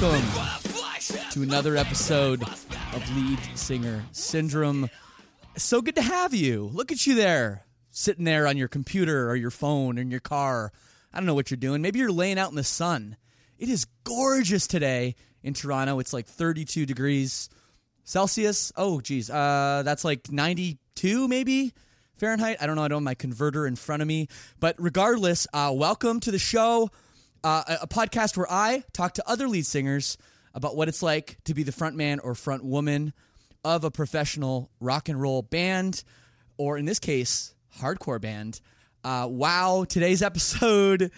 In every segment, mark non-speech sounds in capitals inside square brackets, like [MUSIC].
Welcome to another episode of Lead Singer Syndrome. So good to have you. Look at you there, sitting there on your computer or your phone or in your car. I don't know what you're doing. Maybe you're laying out in the sun. It is gorgeous today in Toronto. It's like 32 degrees Celsius. Oh, geez. Uh, that's like 92 maybe Fahrenheit. I don't know. I don't have my converter in front of me. But regardless, uh, welcome to the show, uh, a, podcast where I talk to other lead singers about what it's like to be the front man or front woman of a professional rock and roll band, or in this case, hardcore band. Uh, wow, today's [LAUGHS] episode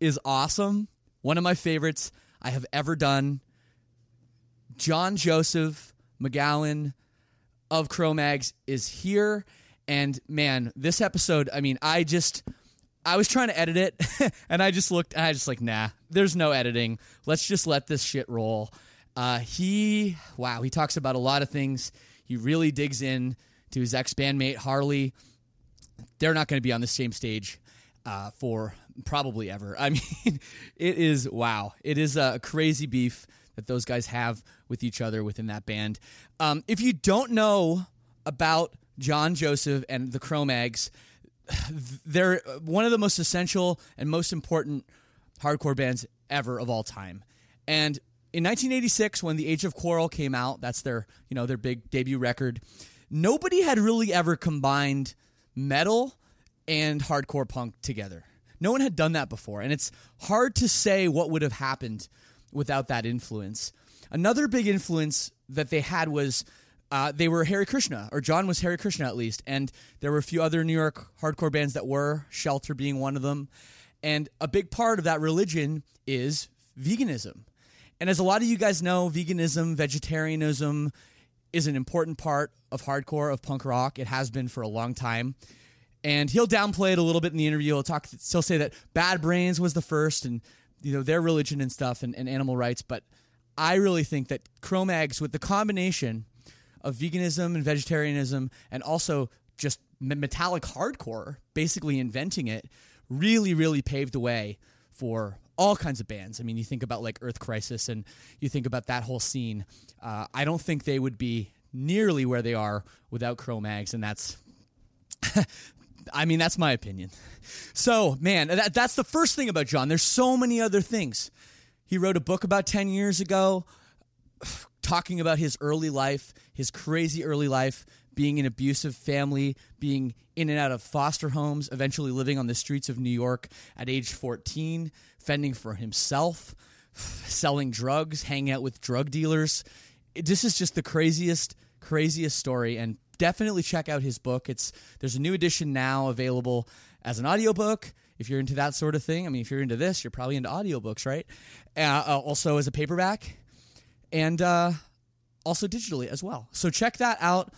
is awesome. One of my favorites I have ever done. John Joseph McGowan of Cro-Mags is here. And man, this episode, I mean, I just I was trying to edit it [LAUGHS] and I just looked I just like, nah, there's no editing. Let's just let this shit roll. Uh, he wow, he talks about a lot of things. He really digs in to his ex bandmate Harley. They're not going to be on the same stage uh, for probably ever. I [LAUGHS] mean, it is wow. It is a crazy beef that those guys have with each other within that band. Um, if you don't know about John Joseph and the Cro-Mags, they're one of the most essential and most important hardcore bands ever of all time. And in 1986, when The Age of Quarrel came out, that's their you know their big debut record. Nobody had really ever combined metal and hardcore punk together. No one had done that before, and it's hard to say what would have happened without that influence. Another big influence that they had was uh, they were Hare Krishna, or John was Hare Krishna at least, and there were a few other New York hardcore bands that were, Shelter being one of them. And a big part of that religion is veganism. And as a lot of you guys know, veganism, vegetarianism is an important part of hardcore, of punk rock. It has been for a long time. And he'll downplay it a little bit in the interview. He'll talk, he'll say that Bad Brains was the first, and you know their religion and stuff, and, and animal rights. But I really think that Cro-Mags, with the combination of veganism and vegetarianism, and also just metallic hardcore, basically inventing it, really, really paved the way for all kinds of bands. I mean, you think about like Earth Crisis, and you think about that whole scene. Uh, I don't think they would be nearly where they are without Cro-Mags, and that's. [LAUGHS] I mean, that's my opinion. So, man, that, that's the first thing about John. There's so many other things. He wrote a book about 10 years ago [SIGHS] talking about his early life, his crazy early life, being an abusive family, being in and out of foster homes, eventually living on the streets of New York at age 14, fending for himself, [SIGHS] selling drugs, hanging out with drug dealers. This is just the craziest, craziest story. And definitely check out his book. It's there's a new edition now available as an audiobook. if you're into that sort of thing. I mean, if you're into this, you're probably into audiobooks, right? Uh, uh, also as a paperback and uh, also digitally as well. So check that out.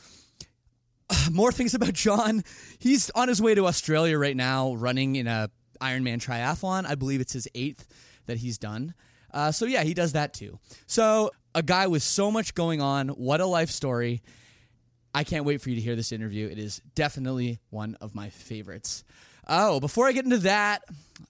[SIGHS] More things about John. He's on his way to Australia right now, running in a Ironman triathlon. I believe it's his eighth that he's done. Uh, so yeah, he does that too. So a guy with so much going on. What a life story. I can't wait for you to hear this interview. It is definitely one of my favorites. Oh, before I get into that,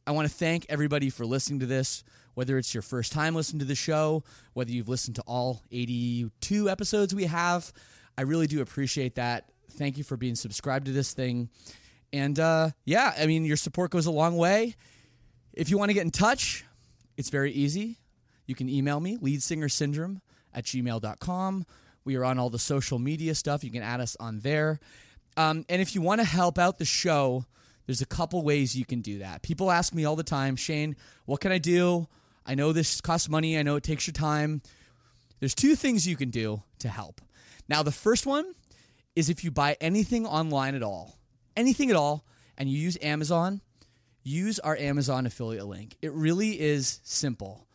I want to thank everybody for listening to this. Whether it's your first time listening to the show, whether you've listened to all 82 episodes we have, I really do appreciate that. Thank you for being subscribed to this thing. And uh, yeah, I mean, your support goes a long way. If you want to get in touch, it's very easy. You can email me, leadsingersyndrome at gmail.com. We are on all the social media stuff. You can add us on there. Um, and if you want to help out the show, there's a couple ways you can do that. People ask me all the time, Shane, what can I do? I know this costs money. I know it takes your time. There's two things you can do to help. Now, the first one is if you buy anything online at all, anything at all, and you use Amazon, use our Amazon affiliate link. It really is simple.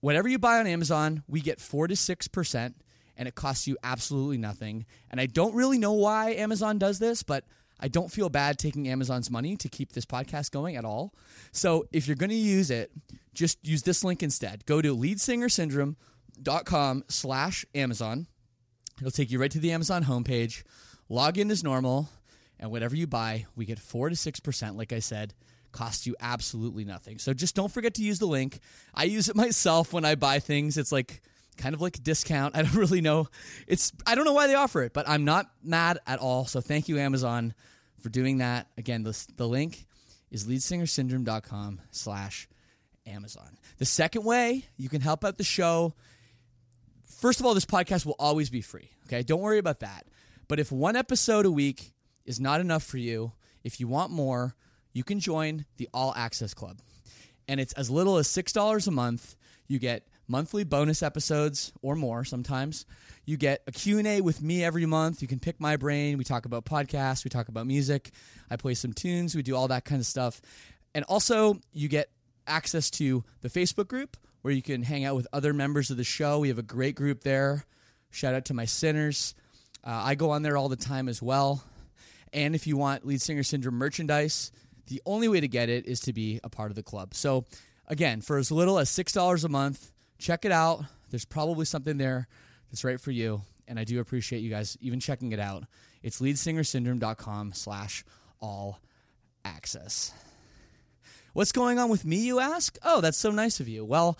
Whatever you buy on Amazon, we get 4 to 6%, and it costs you absolutely nothing. And I don't really know why Amazon does this, but I don't feel bad taking Amazon's money to keep this podcast going at all. So if you're going to use it, just use this link instead. Go to leadsingersyndrome.com slash Amazon. It'll take you right to the Amazon homepage. Log in as normal, and whatever you buy, we get 4 to 6%, like I said costs you absolutely nothing. So just don't forget to use the link. I use it [LAUGHS] myself when I buy things. It's like kind of like a discount. [LAUGHS] I don't really know. It's I don't know why they offer it, but I'm not mad at all. So thank you Amazon for doing that. Again, the, the link is leadsingersyndrome.com slash Amazon. The second way you can help out the show, first of all, this podcast will always be free. Okay, don't worry about that. But if one episode a week is not enough for you, if you want more, you can join the All Access Club. And it's as little as $6 a month. You get monthly bonus episodes or more sometimes. You get a Q&A with me every month. You can pick my brain. We talk about podcasts, we talk about music. I play some tunes, we do all that kind of stuff. And also, you get access to the Facebook group where you can hang out with other members of the show. We have a great group there. Shout out to my sinners. Uh, I go on there all the time as well. And if you want Lead Singer Syndrome merchandise, the only way to get it is to be a part of the club. So, again, for as little as $6 a month, check it out. There's probably something there that's right for you. And I do appreciate you guys even checking it out. It's leadsingersyndrome.com slash all access. What's going on with me, you ask? Oh, that's so nice of you. Well,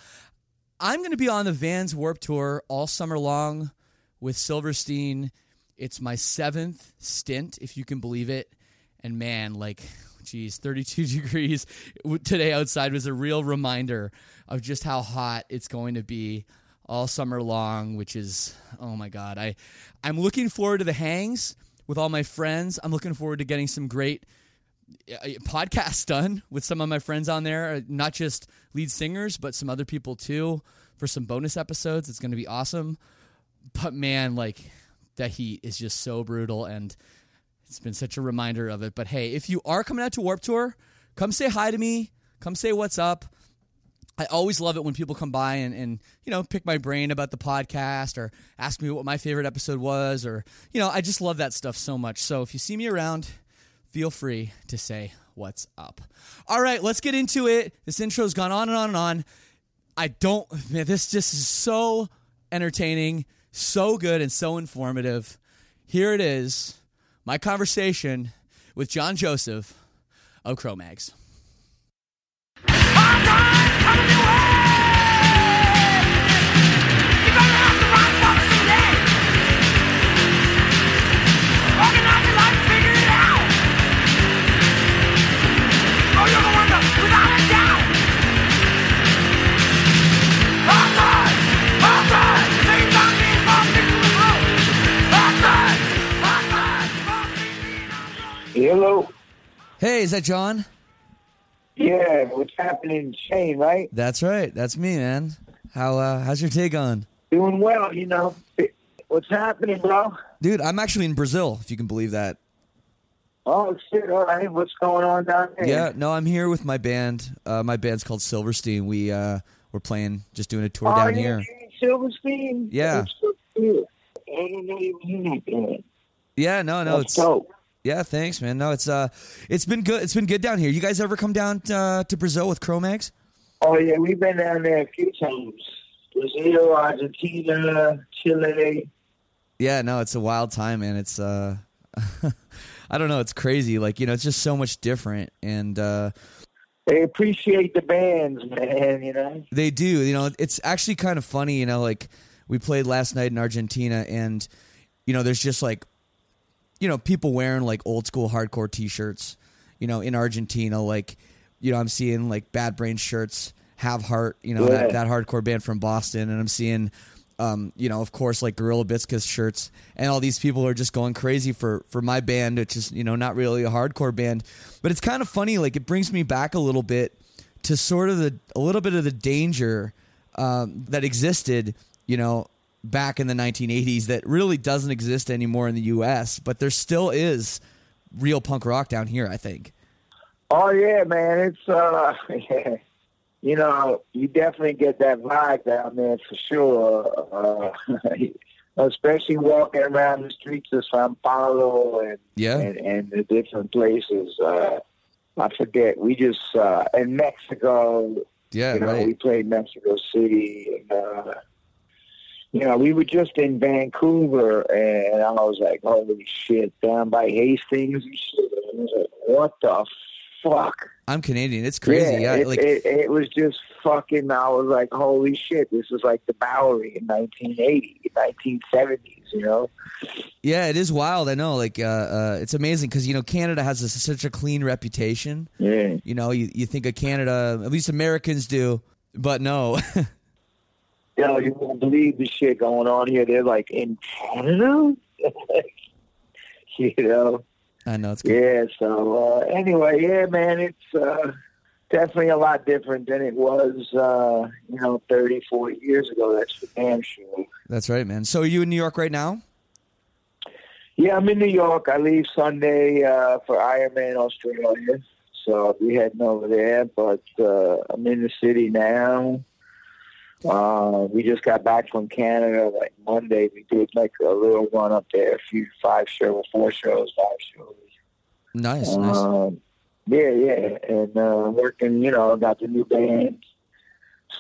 I'm going to be on the Vans Warp Tour all summer long with Silverstein. It's my seventh stint, if you can believe it. And man, like, geez, 32 [LAUGHS] degrees today outside was a real reminder of just how hot it's going to be all summer long, which is oh my god. I I'm looking forward to the hangs with all my friends. I'm looking forward to getting some great podcasts done with some of my friends on there, uh, not just lead singers, but some other people too for some bonus episodes. It's going to be awesome. But man, like the heat is just so brutal and it's been such a reminder of it. But hey, if you are coming out to Warp Tour, come say hi to me. Come say what's up. I always love it when people come by and, and, you know, pick my brain about the podcast or ask me what my favorite episode was or, you know, I just love that stuff so much. So if you see me around, feel free to say what's up. All right, let's get into it. This intro's gone on and on and on. I don't, man, this just is so entertaining, so good, and so informative. Here it is my conversation with John Joseph of Cro-Mags. Hello. Hey, is that John? Yeah, what's happening, Shane? Right? That's right. That's me, man. How uh, how's your day going? Doing well, you know. What's happening, bro? Dude, I'm actually in Brazil, if you can believe that. Oh shit! All right, what's going on down there? Yeah, no, I'm here with my band. Uh, my band's called Silverstein. We uh, we're playing, just doing a tour oh, down yeah, here. Silverstein. Yeah. That's so cool. I didn't know you were in that band. Yeah, no, no, That's it's dope. Yeah. Thanks, man. No, it's uh, it's been good. It's been good down here. You guys ever come down uh, to Brazil with Cro-Mags? Oh yeah, we've been down there a few times. Brazil, Argentina, Chile. Yeah, no, it's a wild time, man. It's uh, [LAUGHS] I don't know, it's crazy. Like you know, it's just so much different, and uh, They appreciate the bands, man. You know. They do. You know, it's actually kind of funny. You know, like we played last night in Argentina, and you know, there's just like, you know, people wearing like old school hardcore T-shirts. You know, in Argentina, like, you know, I'm seeing like Bad Brain shirts, Have Heart. You know, that, that hardcore band from Boston, and I'm seeing. Um, you know, of course, like Gorilla Biscuits shirts, and all these people are just going crazy for for my band, which is you know not really a hardcore band, but it's kind of funny. Like it brings me back a little bit to sort of the a little bit of the danger um, that existed, you know, back in the 1980s that really doesn't exist anymore in the U.S. But there still is real punk rock down here. I think. Oh yeah, man. It's uh, [LAUGHS] yeah. you know, you definitely get that vibe down there for sure. Uh, [LAUGHS] especially walking around the streets of Sao Paulo and Yeah. and, and the different places. Uh, I forget. We just uh, in Mexico. Yeah, you know, right. we played Mexico City, and uh, you know, we were just in Vancouver, and I was like, "Holy shit!" Down by Hastings and shit. I was like, "What the fuck?" I'm Canadian. It's crazy. Yeah, it, like it, it was just fucking. I was like, "Holy shit!" This is like the Bowery in 1980, 1970s. You know? yeah, it is wild. I know. Like uh, uh, it's amazing because you know Canada has this, such a clean reputation. Yeah. You know, you you think of Canada, at least Americans do, but no. [LAUGHS] You know, you won't believe the shit going on here. They're like in Canada. [LAUGHS] you know. I know it's good. Yeah, so uh, anyway, yeah, man, it's uh, definitely a lot different than it was, uh, you know, 30, 40 years ago. That's for damn sure. That's right, man. So are you in New York right now? Yeah, I'm in New York. I leave Sunday uh, for Ironman Australia, so I'll be heading over there. But uh, I'm in the city now. Uh, we just got back from Canada like Monday. We did like a little run up there, a few five shows, four shows, five shows. Nice, nice. Um, yeah, yeah, and uh, working. You know, got the new band,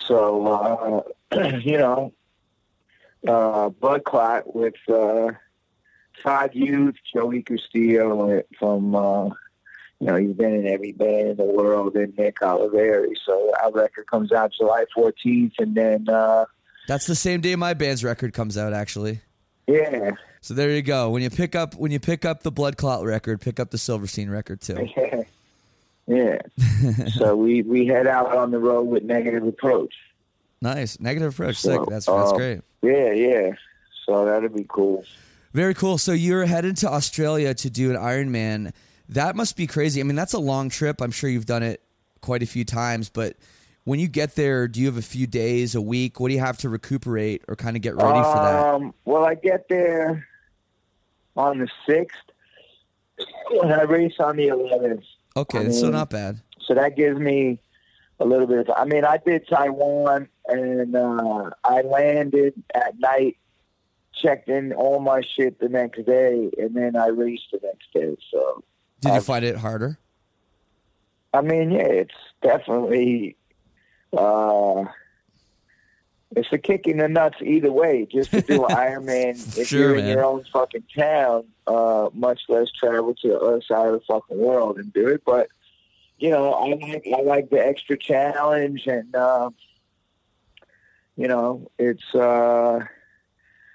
so uh, [CLEARS THROAT] you know, uh, Blood Clot with uh, Todd Youth, Joey Castillo from. You know, he's been in every band in the world, and Nick Oliveri. So our record comes out July 14th, and then uh, That's the same day my band's record comes out, actually. yeah, So there you go. When you pick up when you pick up the Blood Clot record, pick up the Silverstein record too. yeah, [LAUGHS] yeah. so we we head out on the road with Negative Approach. Nice. Negative approach. So, Sick. That's that's um, great. Yeah, yeah. So that'll be cool. Very cool. So you're headed to Australia to do an Ironman. That must be crazy. I mean, that's a long trip. I'm sure you've done it quite a few times, but when you get there, do you have a few days, a week? What do you have to recuperate or kind of get ready for that? Um, well, I get there on the sixth, and I race on the eleventh. Okay, I so not bad. So that gives me a little bit of. I mean, I did Taiwan, and uh, I landed at night, checked in all my shit the next day, and then I raced the next day. So Did you I've- find it harder? I mean, yeah, it's definitely uh, it's a kick in the nuts either way. Just to do an [LAUGHS] Ironman if Sure, you're in man. your own fucking town, uh, much less travel to the other side of the fucking world and do it. But you know, I like I like the extra challenge, and uh, you know, it's uh,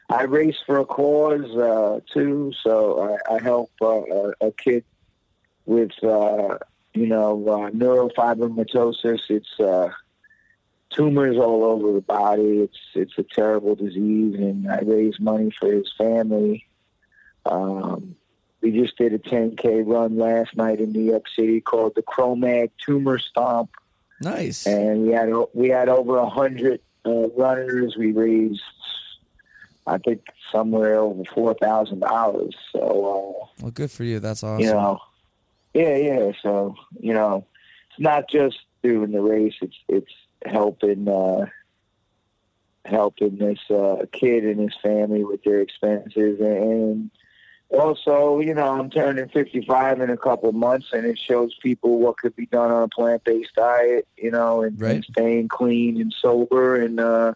I race for a cause uh, too. So I, I help uh, a, a kid with uh, you know uh, neurofibromatosis. It's uh, tumors all over the body. It's it's a terrible disease, and I raise money for his family. Um, we just did a 10k run last night in New York City called the Cro-Mag Tumor Stomp, Nice. and we had we had over a hundred uh, runners. We raised, I think, somewhere over four thousand dollars. So. Uh, Well, good for you. That's awesome. you know, yeah, yeah. So you know, it's not just doing the race; it's it's helping uh, helping this uh, kid and his family with their expenses, and also, you know, I'm turning 55 in a couple of months, and it shows people what could be done on a plant-based diet, you know, and, Right. and staying clean and sober, and uh,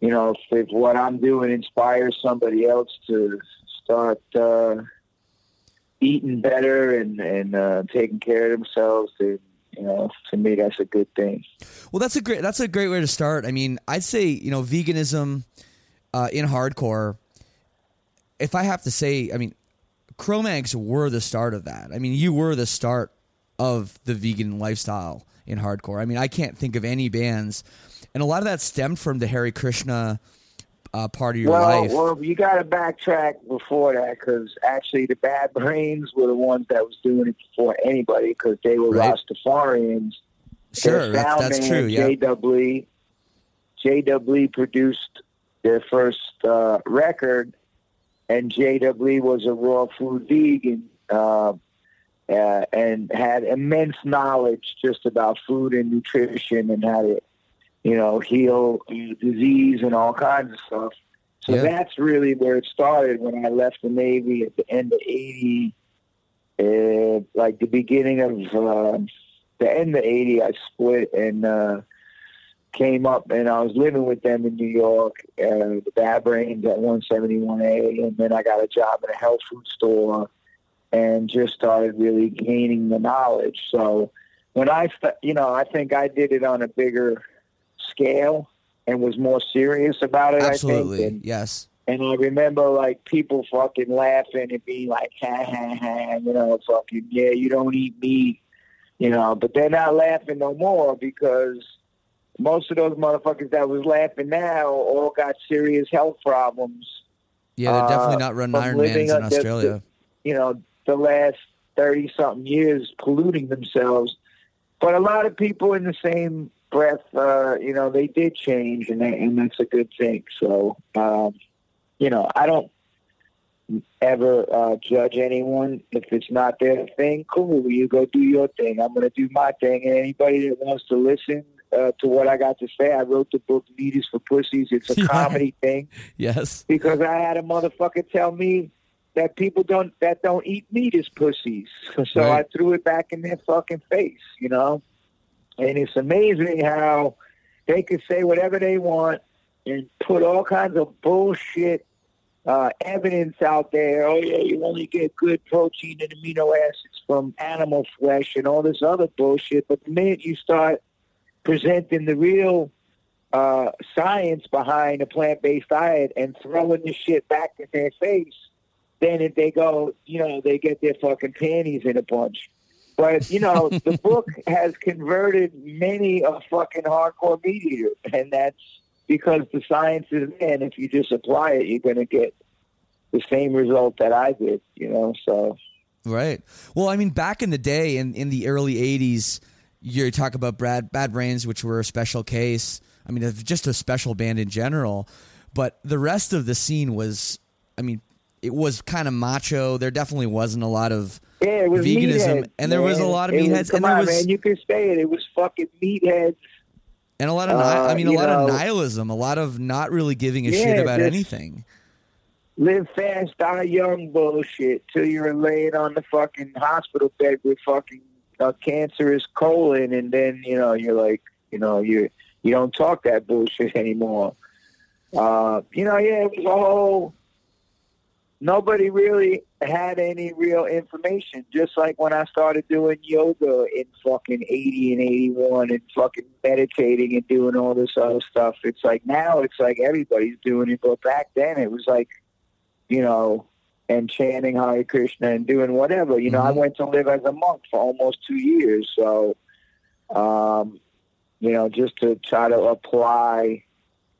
you know, if, if what I'm doing inspires somebody else to start uh, eating better and and uh, taking care of themselves, then you know, to me, that's a good thing. Well, that's a great that's a great way to start. I mean, I'd say you know veganism uh, in hardcore. If I have to say, I mean, Cro-Mags were the start of that. I mean, you were the start of the vegan lifestyle in hardcore. I mean, I can't think of any bands, and a lot of that stemmed from the Hare Krishna uh, part of your well, life. well, you got to backtrack before that because actually the Bad Brains were the ones that was doing it before anybody because they were Right. Rastafarians. sure, that's, that's true. Yeah, J.W. J.W. produced their first uh, record, and J.W. was a raw food vegan uh, uh, and had immense knowledge just about food and nutrition and how to, you know, heal disease and all kinds of stuff. So Yeah. that's really where it started when I left the Navy at the end of 80, uh, like the beginning of uh, the end of 80, I split and uh, came up and I was living with them in New York, uh, the Bad Brains at 171A. And then I got a job in a health food store and just started really gaining the knowledge. So when I, you know, I think I did it on a bigger scale and was more serious about it. I absolutely. think. And, yes. and I remember like people fucking laughing and being like, ha ha ha, you know, fucking, yeah, you don't eat meat, you know, but they're not laughing no more because most of those motherfuckers that was laughing now all got serious health problems, Yeah, they're uh, definitely not running from Iron living Mans in Australia. you know, the last 30 something years polluting themselves. But a lot of people in the same breath, uh, you know, they did change and, they, and that's a good thing. So, um, you know, I don't ever uh, judge anyone. If it's not their thing, cool. You go do your thing. I'm going to do my thing. And anybody that wants to listen uh, to what I got to say, I wrote the book Meat is for Pussies. It's a [LAUGHS] Yeah. comedy thing Yes. because I had a motherfucker tell me that people don't that don't eat meat is pussies. [LAUGHS] So Right. I threw it back in their fucking face, you know. And it's amazing how they could say whatever they want and put all kinds of bullshit uh, evidence out there. Oh yeah, you only get good protein and amino acids from animal flesh and all this other bullshit. But the minute you start presenting the real uh, science behind a plant-based diet and throwing the shit back in their face, then if they go, you know, they get their fucking panties in a bunch. But you know, [LAUGHS] the book has converted many a fucking hardcore meat eater, and that's because the science is there. And if you just apply it, you're going to get the same result that I did. You know, so Right. Well, I mean, back in the day, in, in the early '80s, you talk about Brad Bad Brains, which were a special case. I mean, just a special band in general. But the rest of the scene was, I mean, it was kind of macho. There definitely wasn't a lot of yeah, it was veganism, meatheads, and there was a lot of It was- meatheads, Come and there on, was man, you can say it. It was fucking meatheads. and a lot of, ni- I Uh, mean, a lot of nihilism, a lot of not really giving a Yeah, shit about anything. live fast, die young bullshit till you're laying on the fucking hospital bed with fucking a cancerous colon, and then you know you're like, you know, you you don't talk that bullshit anymore. Uh, you know, yeah, it was a whole. Nobody really had any real information. Just like when I started doing yoga in fucking eighty and eighty one, and fucking meditating and doing all this other stuff. It's like now it's like everybody's doing it, but back then it was like you know, and chanting Hare Krishna and doing whatever. You know, I Mhm. went to live as a monk for almost two years. So, um, you know, just to try to apply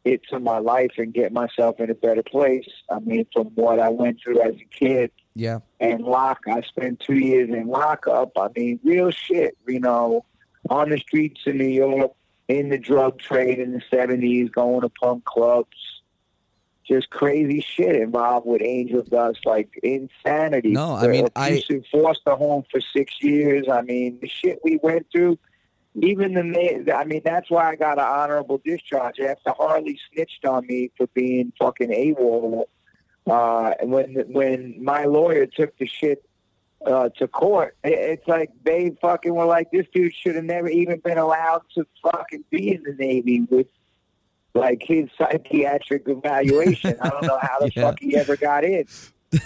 it to my life and get myself in a better place. I mean, from what I went through as a kid Yeah. and lock, I spent two years in lockup. I mean, real shit, you know, on the streets in New York, in the drug trade in the 70s, going to punk clubs, just crazy shit involved with Angel Dust, like insanity. No, I mean, I- abusive foster home for six years. I mean, the shit we went through. Even the I mean, that's why I got an honorable discharge after Harley snitched on me for being fucking AWOL. Uh, and when when my lawyer took the shit uh, to court, it, it's like they fucking were like, this dude should have never even been allowed to fucking be in the Navy with like his psychiatric evaluation. I don't know how the [LAUGHS] Yeah. fuck he ever got in.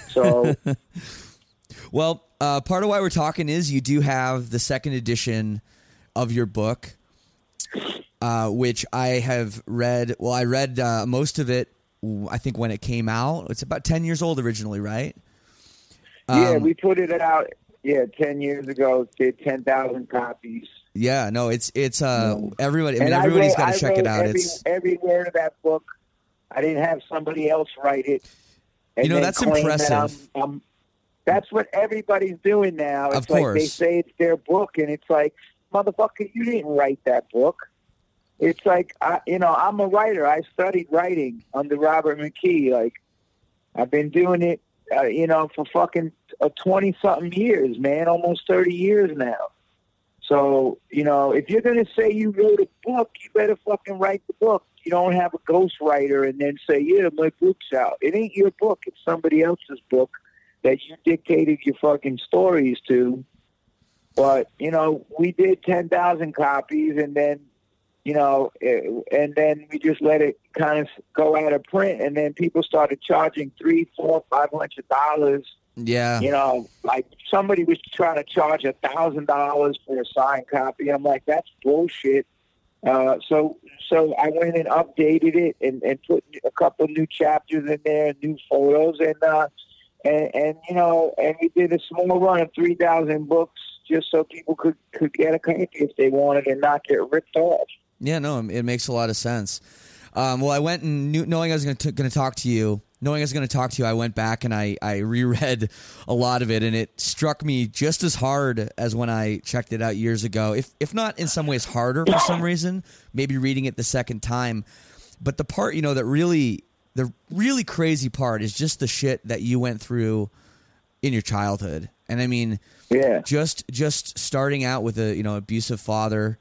So [LAUGHS] Well, uh, part of why we're talking is you do have the second edition of your book, uh, which I have read. Well, I read uh, most of it. I think when it came out, it's about ten years old originally, right? yeah, Um, we put it out. Yeah, ten years ago, did ten thousand copies. yeah. No, it's it's uh everybody. I mean, And everybody's got to check it out. Every, It's every word of that book. I didn't have somebody else write it. You know, that's claim that impressive. I'm- I'm- that's what everybody's doing now. It's Of like they say it's their book, and it's like, motherfucker, you didn't write that book. It's like, I, you know, I'm a writer. I studied writing under Robert McKee. Like, I've been doing it, uh, you know, for fucking twenty something years, man, almost thirty years now. So, you know, if you're going to say you wrote a book, you better fucking write the book. You don't have a ghostwriter and then say, yeah, my book's out. It ain't your book. It's somebody else's book that you dictated your fucking stories to. But, you know, we did 10,000 copies and then, you know, eh, and then we just let it kind of go out of print. And then people started charging three, four, five hundred dollars yeah. you know, like somebody was trying to charge a thousand dollars for a signed copy. I'm like, that's bullshit. Uh, so, so I went and updated it and, and put a couple new chapters in there, new photos, and uh, and, and you know, and we did a small run of three thousand books just so people could could get a copy if they wanted and not get ripped off. Yeah, no, it makes a lot of sense. Um, well, I went and knew, knowing I was going to talk to you, knowing I was going to talk to you, I went back and I, I reread a lot of it, and it struck me just as hard as when I checked it out years ago. If if not in some ways harder for some reason, maybe reading it the second time. But the part you know that really, the really crazy part is just the shit that you went through in your childhood, and I mean, Yeah. just just starting out with a you know abusive father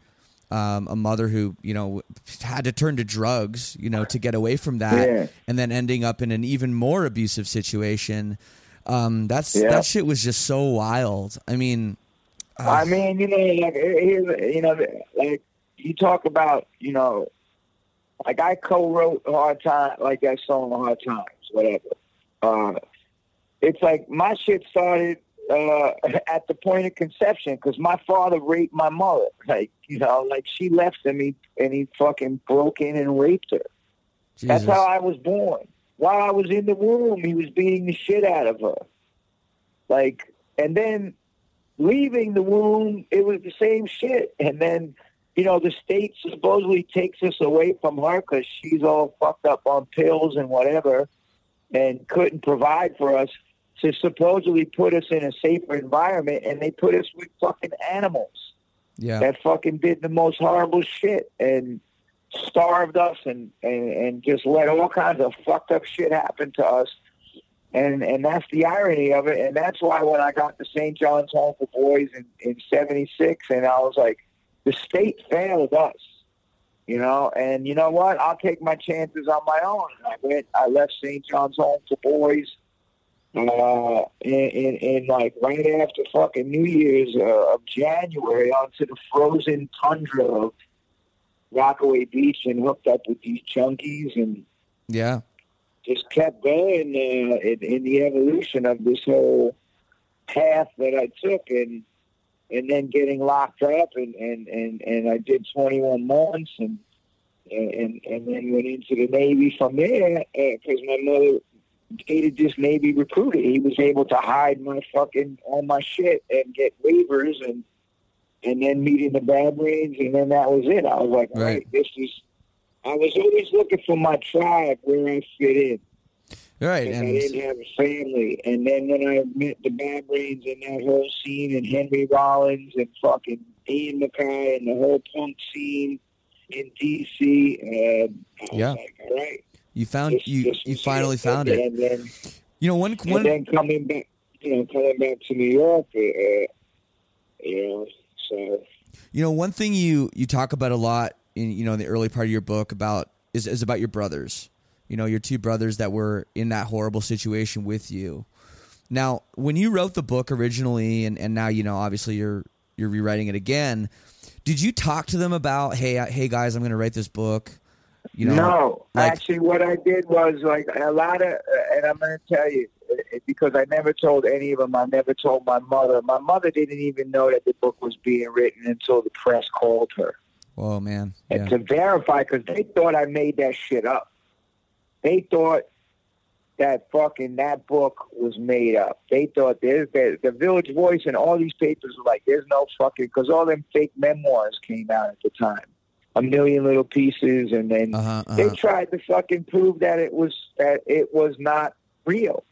um, a mother who you know had to turn to drugs you know to get away from that Yeah. and then ending up in an even more abusive situation um, that's Yeah. that shit was just so wild i mean I mean, you know, like you know, like you talk about, you know, like I co-wrote Hard Time, like that song Hard Times, whatever. Uh, it's like my shit started uh, [LAUGHS] at the point of conception because my father raped my mother. Like, you know, like she left him he, and he fucking broke in and raped her. That's how I was born. While I was in the womb, he was beating the shit out of her. Like, and then leaving the womb, it was the same shit. And then, you know, the state supposedly takes us away from her because she's all fucked up on pills and whatever and couldn't provide for us to supposedly put us in a safer environment. And they put us with fucking animals yeah that fucking did the most horrible shit and starved us and, and, and just let all kinds of fucked up shit happen to us. And and that's the irony of it. And that's why when I got to St. John's Home for Boys in, in 76, and I was like, the state failed us, you know, and you know what? I'll take my chances on my own. And I went, I left St. John's Home for Boys uh, in, in, in like right after fucking New Year's uh, of January onto the frozen tundra of Rockaway Beach and hooked up with these junkies and yeah. just kept going uh, in, in the evolution of this whole path that I took and and then getting locked up and and and, and I did 21 months and and and then went into the Navy from there because my mother dated just maybe recruited. He was able to hide my fucking all my shit and get waivers and and then meeting the bad brains and then that was it. I was like, Right. right, this is. I was always looking for my tribe where I fit in. right I and didn't have a family. And then when I met the Bad Brains and that whole scene and Henry Rollins and fucking Ian MacKaye and the whole punk scene in D.C., uh, I was Yeah. like, all right. You found Just- you just you finally found and, it. Then, You know, one one then coming back, you know, coming back to New York, uh, you know, so You know, one thing you you talk about a lot in you know in the early part of your book about is is about your brothers. You know, your two brothers that were in that horrible situation with you. Now, when you wrote the book originally, and, and now you know, obviously you're you're rewriting it again. Did you talk to them about, hey, hey guys, I'm going to write this book? You know, no, like- actually, what I did was like a lot of, and I'm going to tell you uh, because I never told any of them. I never told my mother. My mother didn't even know that the book was being written until the press called her oh man, and yeah, to verify because they thought I made that shit up. They thought that fucking that book was made up. They thought there's the, the Village Voice and all these papers were like, there's no fucking because all them fake memoirs came out at the time, a million little pieces, and then uh-huh, they uh-huh. tried to fucking prove that it was that it was not real.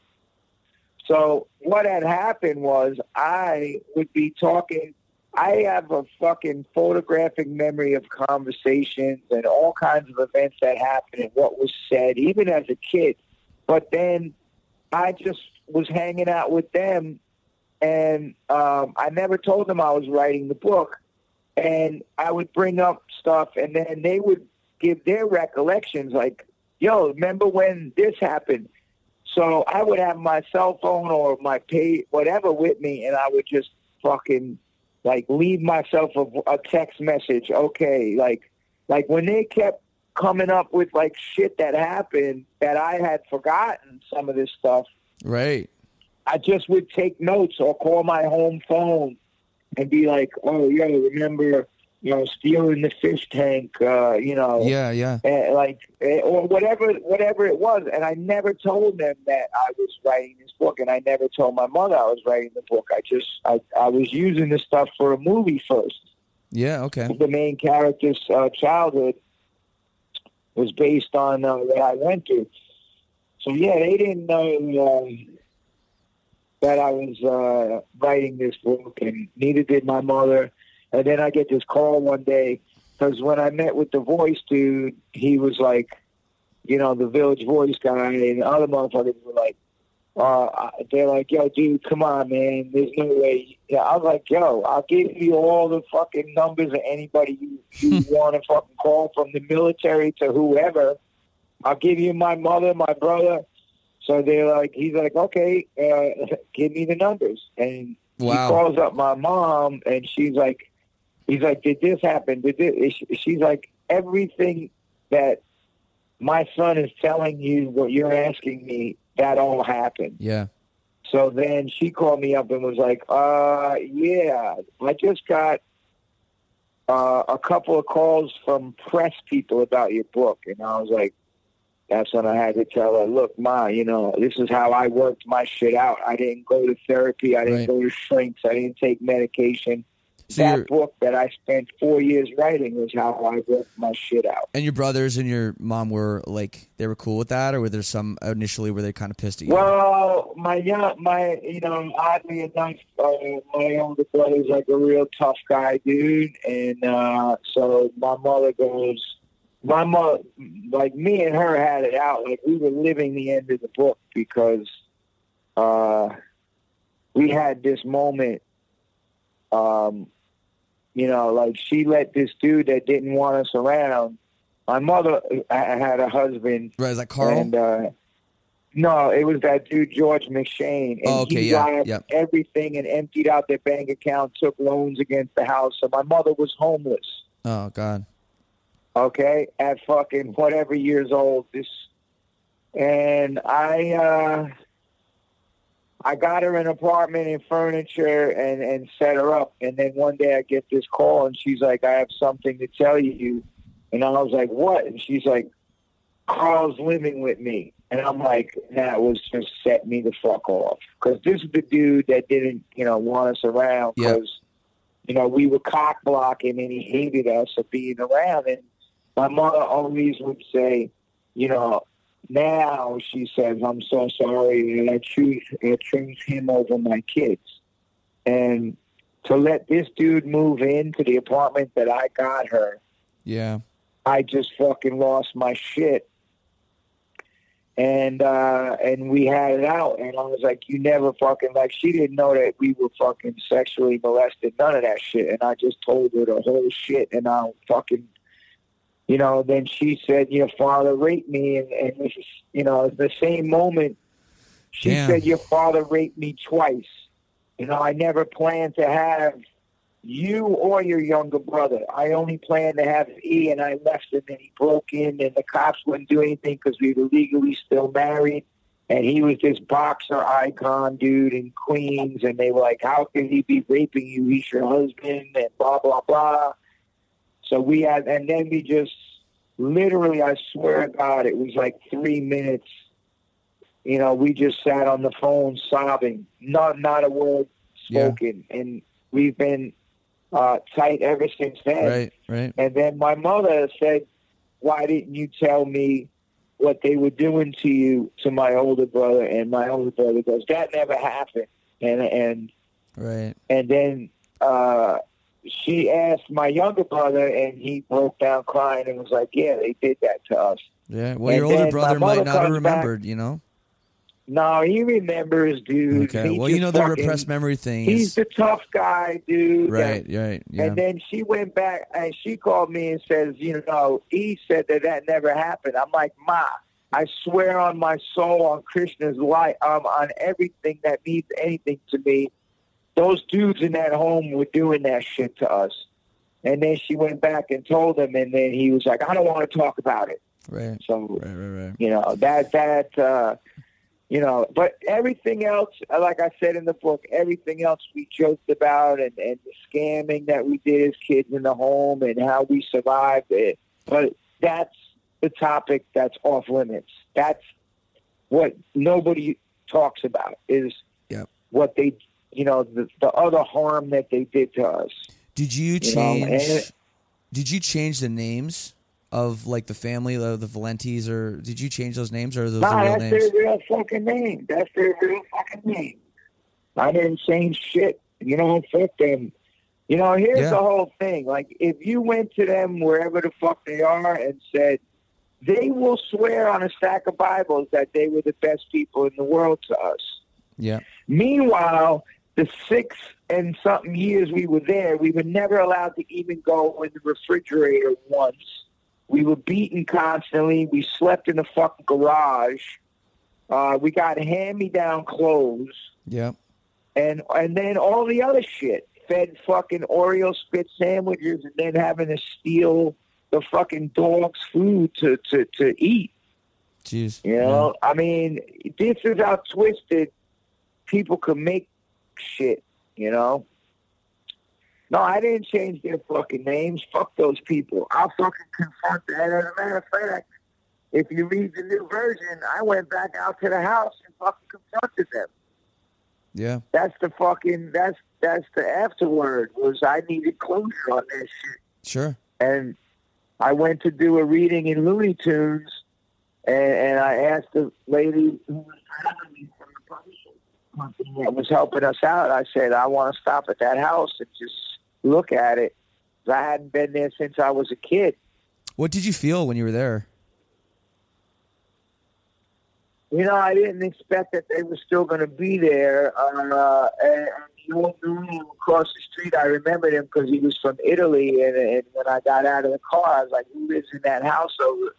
So what had happened was I would be talking. I have a fucking photographic memory of conversations and all kinds of events that happened and what was said, even as a kid. But then I just was hanging out with them, and um, I never told them I was writing the book. And I would bring up stuff, and then they would give their recollections, like, "Yo, remember when this happened?" So I would have my cell phone or my pay whatever with me, and I would just fucking like leave myself a, a text message. Okay, like like when they kept coming up with like shit that happened that I had forgotten some of this stuff. right. I just would take notes or call my home phone and be like, "Oh, yeah, remember, you know, stealing the fish tank, uh, you know, Yeah, yeah. eh, like eh, or whatever, whatever it was." And I never told them that I was writing this book, and I never told my mother I was writing the book. I just, I, I was using this stuff for a movie first. Yeah, okay. The main character's uh, childhood was based on uh, what I went through. So yeah, they didn't know. Uh, that I was uh, writing this book, and neither did my mother. And then I get this call one day because when I met with the voice dude, he was like, you know, the Village Voice guy, and the other motherfuckers were like, uh, they're like, yo, dude, come on, man, there's no way. Yeah, I was like, yo, I'll give you all the fucking numbers of anybody you, you [LAUGHS] want to fucking call from the military to whoever. I'll give you my mother, my brother. So they're like, he's like, okay, uh, [LAUGHS] give me the numbers. And Wow. he calls up my mom, and she's like, he's like, did this happen? Did this? She's like, everything that my son is telling you, what you're asking me, that all happened. Yeah. So then she called me up and was like, uh, yeah, I just got uh, a couple of calls from press people about your book. And I was like, that's when I had to tell her, look, Ma, you know, this is how I worked my shit out. I didn't go to therapy. I didn't Right. go to shrinks. I didn't take medication. So that book that I spent four years writing was how I worked my shit out. and your brothers and your mom were like they were cool with that, or were there some initially where they kind of pissed at you? Well, my young, my you know, oddly enough, uh, my older brother's like a real tough guy, dude, and uh, so my mother goes, my mother, like me and her had it out, like we were living the end of the book because uh, we had this moment. Um, you know, like she let this dude that didn't want us around. My mother uh, had a husband right, is that Carl? and uh, no, it was that dude George McShane, and Oh, okay, he yeah, robbed yep. everything and emptied out their bank account, took loans against the house. So my mother was homeless. oh God. Okay, at fucking whatever years old. This, and I, uh, I got her an apartment and furniture and and set her up. And then one day I get this call, and she's like, "I have something to tell you." And I was like, "What?" And she's like, Carl's living with me. And I'm like, that was just set me the fuck off. Because this is the dude that didn't, you know, want us around because, you know, we were cock blocking and he hated us for being around. And my mother always would say, you know, now she says, I'm so sorry and I choose, I choose him over my kids. And to let this dude move into the apartment that I got her, Yeah. I just fucking lost my shit. and uh, and we had it out. And I was like, you never fucking like. She didn't know that we were fucking sexually molested, none of that shit. And I just told her the whole shit, and I fucking. You know, then she said, "Your father raped me," and, and this is, you know, the same moment she Damn. said, "Your father raped me twice." You know, I never planned to have you or your younger brother. I only planned to have E, and I left him, and he broke in, and the cops wouldn't do anything because we were legally still married. And he was this boxer icon dude in Queens, and they were like, "How can he be raping you? He's your husband," and blah blah blah. So we had, and then we just literally, I swear to God, it was like three minutes. You know, we just sat on the phone sobbing, not not a word Yeah. spoken, and we've been uh, tight ever since then. Right, right. And then my mother said, "Why didn't you tell me what they were doing to you to my older brother?" And my older brother goes, "That never happened." And and Right. and then uh, she asked my younger brother, and he broke down crying and was like, "Yeah, they did that to us." Yeah. Well, And your older brother might not have comes back- remembered, you know? No, he remembers, dude. Okay. He Well, you know the fucking- repressed memory thing He's is the tough guy, dude. right, right. Yeah. And then she went back and she called me and says, you know, he said that that never happened. I'm like, Ma, I swear on my soul, on Krishna's life, um, on everything that means anything to me, those dudes in that home were doing that shit to us. And then she went back and told him, and then he was like, I don't want to talk about it. right. So Right, right, right. you know that that uh you know but everything else like i said in the book everything else we joked about and and the scamming that we did as kids in the home and how we survived it but that's the topic that's off limits that's what nobody talks about is Yep. what they you know the, the other harm that they did to us Did you You change Did you change the names of like the family of the Valentes or did you change those names or are those Nah, the real that's names? their real fucking name. That's their real fucking name. I didn't change shit. You know, fuck them. You know, here's Yeah. the whole thing. Like, if you went to them wherever the fuck they are and said, they will swear on a stack of Bibles that they were the best people in the world to us. Yeah. Meanwhile, the six and something years we were there, we were never allowed to even go in the refrigerator once. We were beaten constantly. We slept in the fucking garage. Uh, we got hand-me-down clothes, Yeah. and and then all the other shit. Fed fucking Oreo spit sandwiches, and then having to steal the fucking dog's food to to to eat. Jeez. You know, I mean, this is how twisted people can make shit. You know. No, I didn't change their fucking names. Fuck those people. I'll fucking confront that. As a matter of fact, if you read the new version, I went back out to the house and fucking confronted them. Yeah. That's the fucking. That's that's the afterword. Was I needed closure on this shit Sure. and I went to do a reading in Looney Tunes, and, and I asked the lady who was driving me from the publishing company that was helping us out. I said, I want to stop at that house and just look at it. I hadn't been there since I was a kid. What did you feel when you were there? You know, I didn't expect that they were still going to be there. Uh, and the old man across the street, I remembered him because he was from Italy. And, and when I got out of the car, I was like, "Who lives in that house over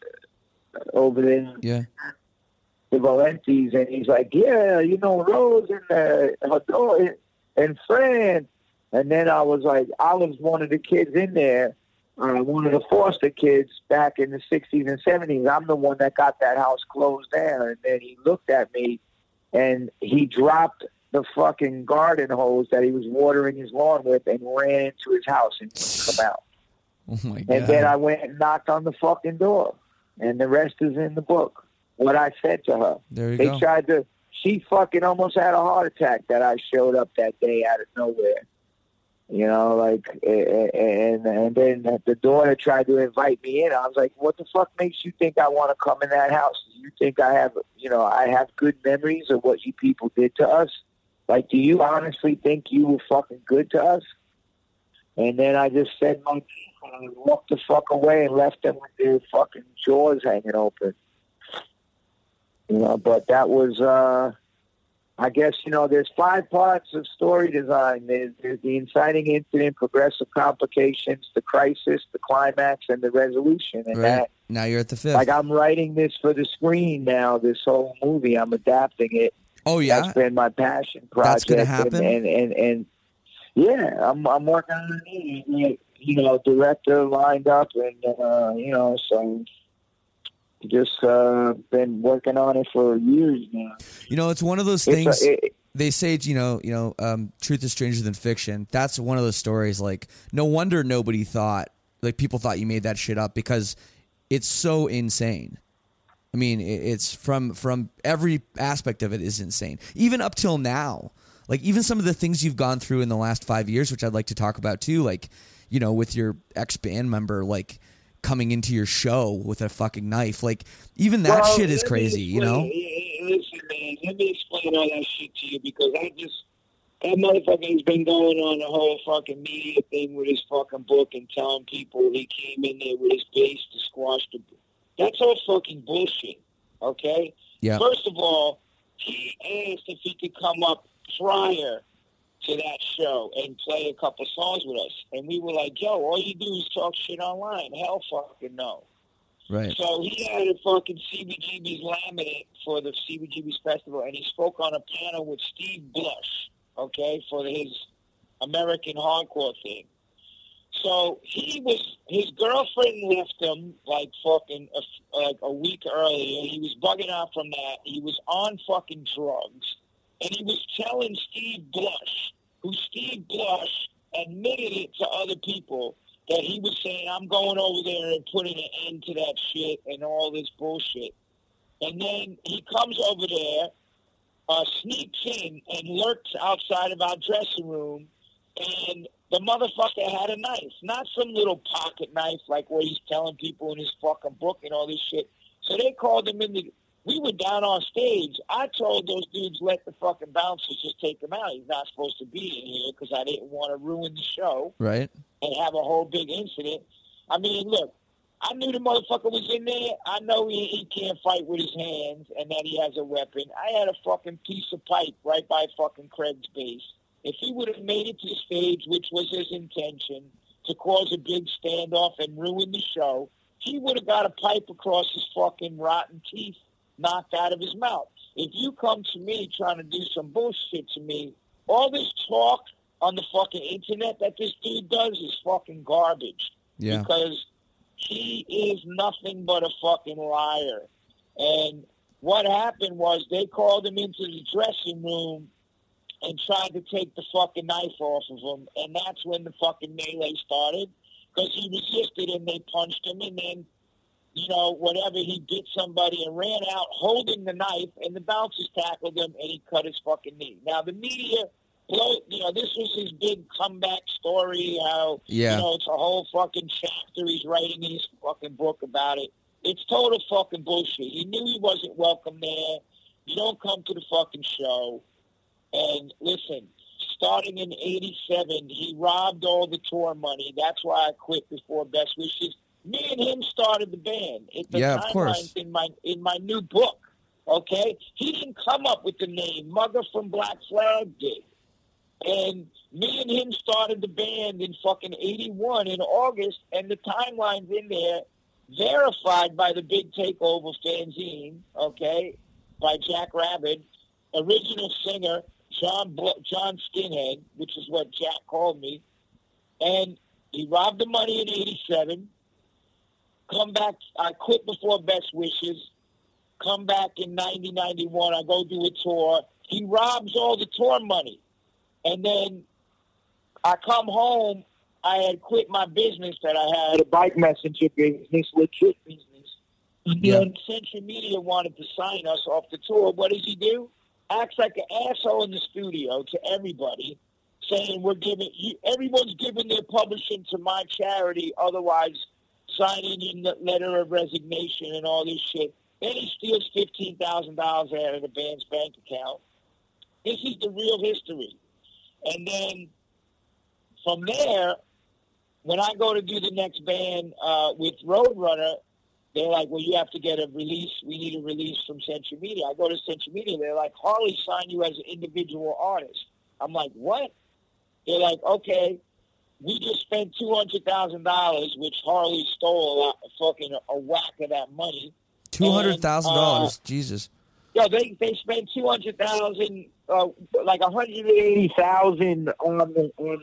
over there?" Yeah. The Valentes, and he's like, "Yeah, you know, Rose and uh, her daughter and Fran." And then I was like, I was one of the kids in there, uh, one of the foster kids back in the '60s and '70s. I'm the one that got that house closed down. And then he looked at me, and he dropped the fucking garden hose that he was watering his lawn with, and ran into his house and come out. Oh my god. And then I went and knocked on the fucking door, and the rest is in the book. What I said to her. there you They go. tried to. She fucking almost had a heart attack that I showed up that day out of nowhere. You know, like, and and then the daughter tried to invite me in. I was like, "What the fuck makes you think I want to come in that house? Do you think I have, you know, I have good memories of what you people did to us? Like, do you honestly think you were fucking good to us?" And then I just said my piece and I walked the fuck away and left them with their fucking jaws hanging open. You know, but that was, uh, I guess, you know, there's five parts of story design. There's, there's the inciting incident, progressive complications, the crisis, the climax, and the resolution. And Right. that, Now you're at the fifth. like, I'm writing this for the screen now. This whole movie, I'm adapting it. oh yeah. That's been my passion project. That's gonna and- happen? And, and, and, yeah, I'm I'm working on it. You know, director lined up, and uh, you know, so just uh, been working on it for years now. You know, it's one of those things. a- it- they say, you know, you know, um, truth is stranger than fiction. That's one of those stories. Like, no wonder nobody thought, like, people thought you made that shit up because it's so insane. I mean, it's from from every aspect of it is insane. Even up till now, like even some of the things you've gone through in the last five years, which I'd like to talk about too. Like, you know, with your ex band member, like coming into your show with a fucking knife. Like, even that Well, shit is crazy. You know. Listen, man, let me explain all that shit to you because I just that motherfucker's been going on the whole fucking media thing with his fucking book and telling people he came in there with his bass to squash the. That's all fucking bullshit. Okay. Yeah. First of all, he asked if he could come up prior to that show and play a couple songs with us, and we were like, "Yo, all you do is talk shit online." Hell, fucking no. Right. So he had a fucking CBGB's laminate for the CBGB's festival, and he spoke on a panel with Steve Blush, okay, for his American hardcore thing. So he was his girlfriend left him like fucking a, like a week earlier. He was bugging out from that. He was on fucking drugs, and he was telling Steve Blush, who Steve Blush admitted it to other people that he was saying, I'm going over there and putting an end to that shit and all this bullshit. And then he comes over there, uh, sneaks in and lurks outside of our dressing room, and the motherfucker had a knife. Not some little pocket knife like what he's telling people in his fucking book and all this shit. So they called him in the... We were down on stage. I told those dudes, let the fucking bouncers just take him out. He's not supposed to be in here because I didn't want to ruin the show Right. and have a whole big incident. I mean, look, I knew the motherfucker was in there. I know he, he can't fight with his hands and that he has a weapon. I had a fucking piece of pipe right by fucking Craig's bass. If he would have made it to the stage, which was his intention, to cause a big standoff and ruin the show, he would have got a pipe across his fucking rotten teeth knocked out of his mouth. If you come to me trying to do some bullshit to me, all this talk on the fucking internet that this dude does is fucking garbage. Yeah. Because he is nothing but a fucking liar. And what happened was they called him into the dressing room and tried to take the fucking knife off of him. And that's when the fucking melee started. Because he resisted and they punched him. And then, you know, whatever, he bit somebody and ran out holding the knife. And the bouncers tackled him and he cut his fucking knee. Now, the media, blow, you know, this was his big comeback story. How, Yeah. you know, it's a whole fucking chapter he's writing in his fucking book about it. It's total fucking bullshit. He knew he wasn't welcome there. You don't come to the fucking show. And listen, starting in '87, he robbed all the tour money. That's why I quit before Best Wishes. Me and him started the band. It, the Yeah, of course. in my in my new book. Okay, he didn't come up with the name. Mugger from Black Flag did. And me and him started the band in fucking 81 in August, and the timeline's in there, verified by the Big Takeover fanzine, okay, by Jack Rabid, original singer, John Bl- John Skinhead, which is what Jack called me. And he robbed the money in 87, come back, I quit before Best Wishes, come back in 90, 91, I go do a tour. He robs all the tour money. And then I come home. I had quit my business that I had, a bike messenger business, legit business. And Yeah. then Century Media wanted to sign us off the tour. What does he do? Acts like an asshole in the studio to everybody, saying we're giving you, everyone's giving their publishing to my charity, otherwise signing in the letter of resignation and all this shit. Then he steals fifteen thousand dollars out of the band's bank account. This is the real history. And then from there, when I go to do the next band uh, with Roadrunner, they're like, well, you have to get a release. We need a release from Century Media. I go to Century Media. They're like, Harley signed you as an individual artist. I'm like, what? They're like, okay, we just spent two hundred thousand dollars, which Harley stole a lot, fucking a, a whack of that money. Two hundred thousand uh, dollars, Jesus. Yo, they they spent two hundred thousand, uh, like a hundred and eighty thousand on on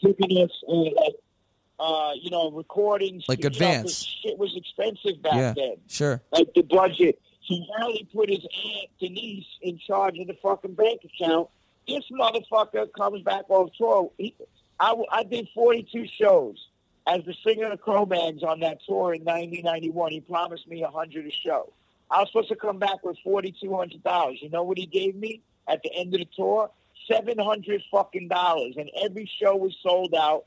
keeping us uh, uh, you know, recordings. Like You know, 'cause advance. shit was expensive back Yeah. then. Sure. Like the budget. He Harley put his aunt Denise in charge of the fucking bank account. This motherfucker comes back off tour. He, I, I did 42 shows as the singer of Cro-Mags on that tour in 1991. He promised me 100 a show. I was supposed to come back with $4,200. You know what he gave me at the end of the tour? 700 fucking dollars. And every show was sold out.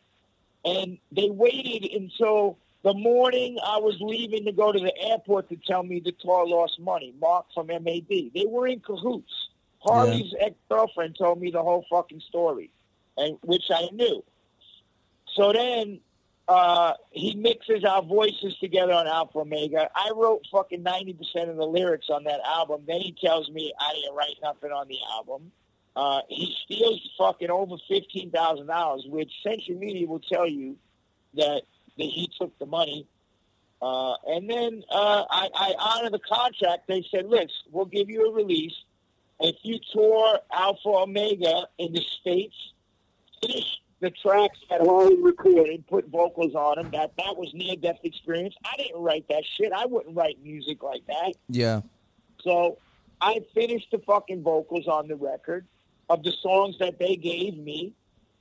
And they waited until the morning I was leaving to go to the airport to tell me the tour lost money. Mark from MAD. They were in cahoots. Harley's ex-girlfriend told me the whole fucking story, and which I knew. So then uh, he mixes our voices together on Alpha Omega. I wrote fucking 90% of the lyrics on that album. Then he tells me I didn't write nothing on the album. Uh, he steals fucking over $15,000, which Century Media will tell you that, that he took the money. Uh, and then uh, I, I honor the contract. They said, listen, we'll give you a release. If you tour Alpha Omega in the States, the tracks that Harley recorded, put vocals on them. That that was near death experience. I didn't write that shit. I wouldn't write music like that. Yeah. So I finished the fucking vocals on the record of the songs that they gave me.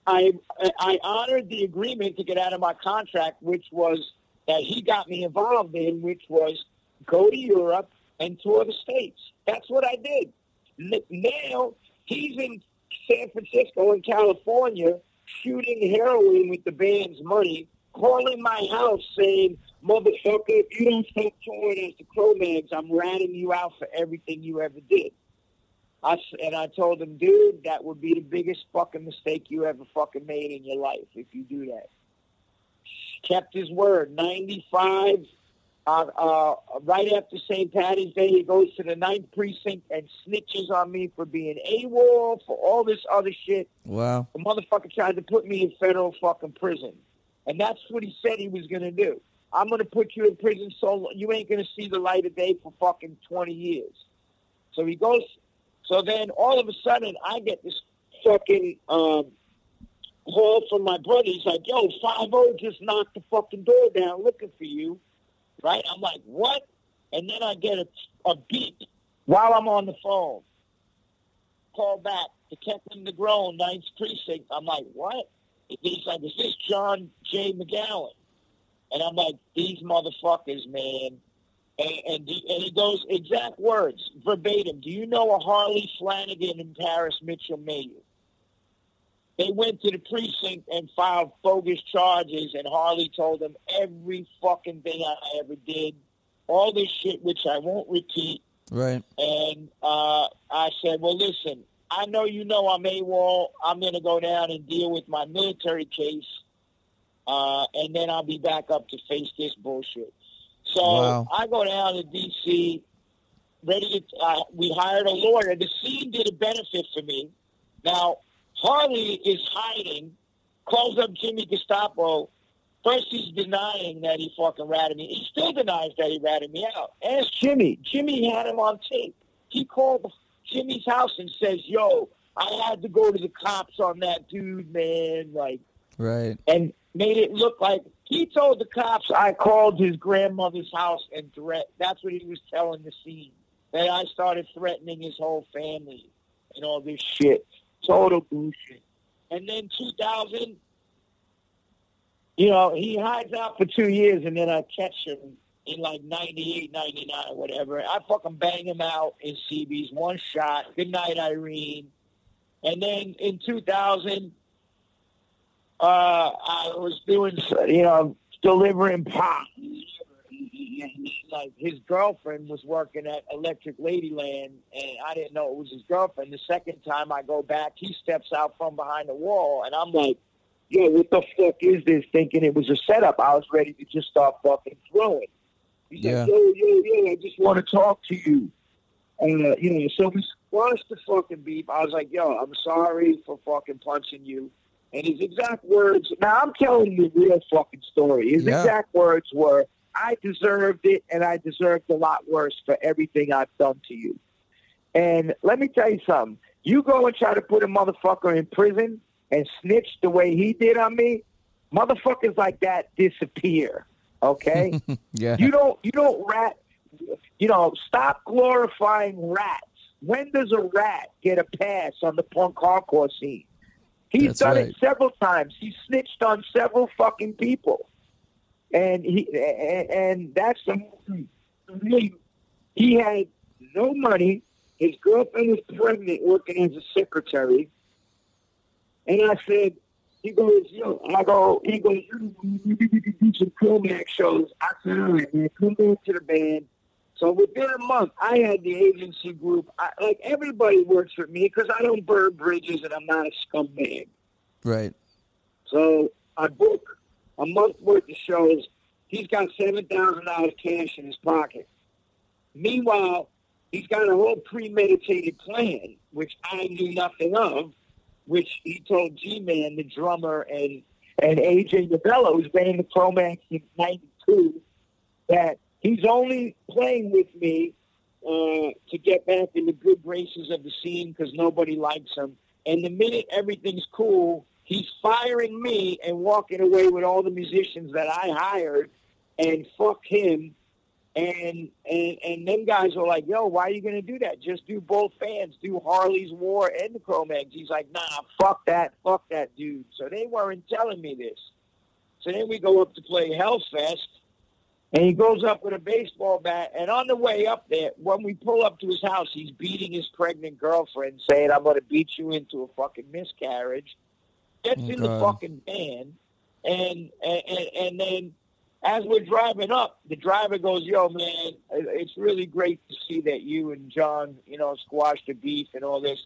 I I honored the agreement to get out of my contract, which was that he got me involved in, which was go to Europe and tour the states. That's what I did. Now he's in San Francisco in California shooting heroin with the band's money, calling my house saying, "Motherfucker, if you don't stop touring as the Cro-Mags, I'm ratting you out for everything you ever did." I, and I told him, dude, that would be the biggest fucking mistake you ever fucking made in your life if you do that. Kept his word. 95, uh, uh, right after St. Patty's Day, he goes to the ninth precinct and snitches on me for being AWOL, for all this other shit. Wow. The motherfucker tried to put me in federal fucking prison. And that's what he said he was going to do. I'm going to put you in prison so you ain't going to see the light of day for fucking 20 years. So he goes, so then all of a sudden I get this fucking um, call from my brother. He's like, yo, 5 just knocked the fucking door down looking for you. Right? I'm like, what? And then I get a, a beep while I'm on the phone. Call back, to Detective Negron, Ninth Precinct. I'm like, what? He's like, is this John J. McGowan? And I'm like, these motherfuckers, man. And, and, and he goes, exact words, verbatim. Do you know a Harley Flanagan and Parris Mitchell Mayhew? They went to the precinct and filed bogus charges, and Harley told them every fucking thing I ever did, all this shit, which I won't repeat. Right. And uh, I said, well, listen, I know you know I'm AWOL. I'm going to go down and deal with my military case, uh, and then I'll be back up to face this bullshit. So Wow. I go down to D.C., ready to, uh, we hired a lawyer. The scene did a benefit for me. Now, Harley is hiding, calls up Jimmy Gestapo. First, he's denying that he fucking ratted me. He still denies that he ratted me out. Ask Jimmy. Jimmy had him on tape. He called Jimmy's house and says, yo, I had to go to the cops on that dude, man. Like, Right. and made it look like he told the cops I called his grandmother's house and threat. That's what he was telling the scene. That I started threatening his whole family and all this shit. Total bullshit. And then 2000, you know, he hides out for two years and then I catch him in like 98, 99, whatever. I fucking bang him out in CB's one shot. Good night, Irene. And then in 2000, uh, I was doing, you know, delivering pop. Like his girlfriend was working at Electric Ladyland, and I didn't know it was his girlfriend. The second time I go back, he steps out from behind the wall, and I'm like, "Yo, what the fuck is this?" Thinking it was a setup. I was ready to just start fucking throwing. He's Yeah. like, yo, yo, yo, I just want to talk to you. Uh, you know, so we squashed the fucking beef. I was like, yo, I'm sorry for fucking punching you. And his exact words, now I'm telling you the real fucking story. His Yeah. exact words were, I deserved it and I deserved a lot worse for everything I've done to you. And let me tell you something. You go and try to put a motherfucker in prison and snitch the way he did on me, motherfuckers like that disappear. Okay? [LAUGHS] Yeah. you don't you don't rat you know, stop glorifying rats. When does a rat get a pass on the punk hardcore scene? He's That's done right. it several times. He snitched on several fucking people. And he and, and that's the thing. he had no money. His girlfriend was pregnant working as a secretary. And I said, he goes, yo, I go, he goes, you could do some Cro-Mag shows. I said, all right, man, come back to the band. So within a month, I had the agency group. I, like everybody works for me because I don't burn bridges and I'm not a scumbag. Right. So I book a month worth of shows. He's got seven thousand dollars cash in his pocket. Meanwhile, he's got a whole premeditated plan, which I knew nothing of, which he told G-Man, the drummer, and and AJ Novello, who's been in the Cro-Mags since '92, that he's only playing with me uh, to get back in the good graces of the scene because nobody likes him. And the minute everything's cool, he's firing me and walking away with all the musicians that I hired, and fuck him. And and and them guys were like, yo, why are you gonna do that? Just do both bands, do Harley's War and the Cro-Mags. He's like, nah, fuck that, fuck that dude. So they weren't telling me this. So then we go up to play Hellfest, and he goes up with a baseball bat. And on the way up there, when we pull up to his house, he's beating his pregnant girlfriend, saying, I'm going to beat you into a fucking miscarriage. Gets Oh, in the fucking van. And, and, and, and then as we're driving up, the driver goes, yo, man, it's really great to see that you and John, you know, squashed the beef and all this.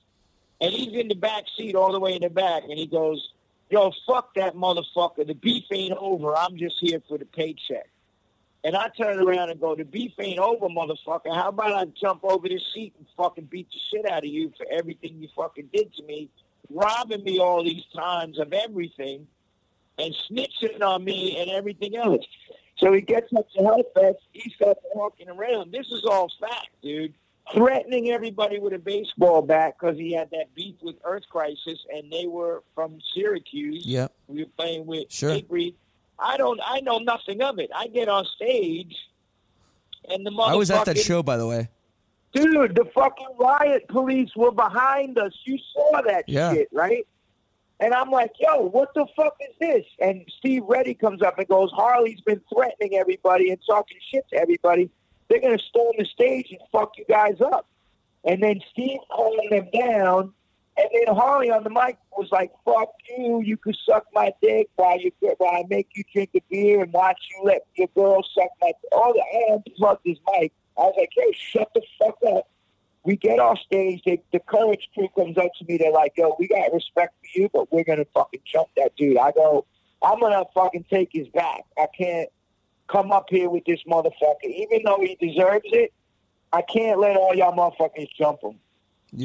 And he's in the back seat all the way in the back. And he goes, yo, fuck that motherfucker. The beef ain't over. I'm just here for the paycheck. And I turn around and go, the beef ain't over, motherfucker. How about I jump over this seat and fucking beat the shit out of you for everything you fucking did to me, robbing me all these times of everything, and snitching on me and everything else. So he gets up to Hellfest. He starts walking around. This is all fact, dude. Threatening everybody with a baseball bat because he had that beef with Earth Crisis, and they were from Syracuse. Yep. We were playing with Sure. I don't. I know nothing of it. I get on stage, and the motherfucking I was at that show, by the way. Dude. The fucking riot police were behind us. You saw that Yeah. shit, right? And I'm like, yo, what the fuck is this? And Steve Reddy comes up and goes, Harley's been threatening everybody and talking shit to everybody. They're gonna storm the stage and fuck you guys up. And then Steve calling them down. And then Harley on the mic was like, "Fuck you! You can suck my dick while you while I make you drink a beer and watch you let your girl suck my." All the I unplugged his mic. I was like, "Hey, shut the fuck up!" We get off stage. They, the Courage crew comes up to me. They're like, "Yo, we got respect for you, but we're gonna fucking jump that dude." I go, "I'm gonna fucking take his back. I can't come up here with this motherfucker, even though he deserves it. I can't let all y'all motherfuckers jump him."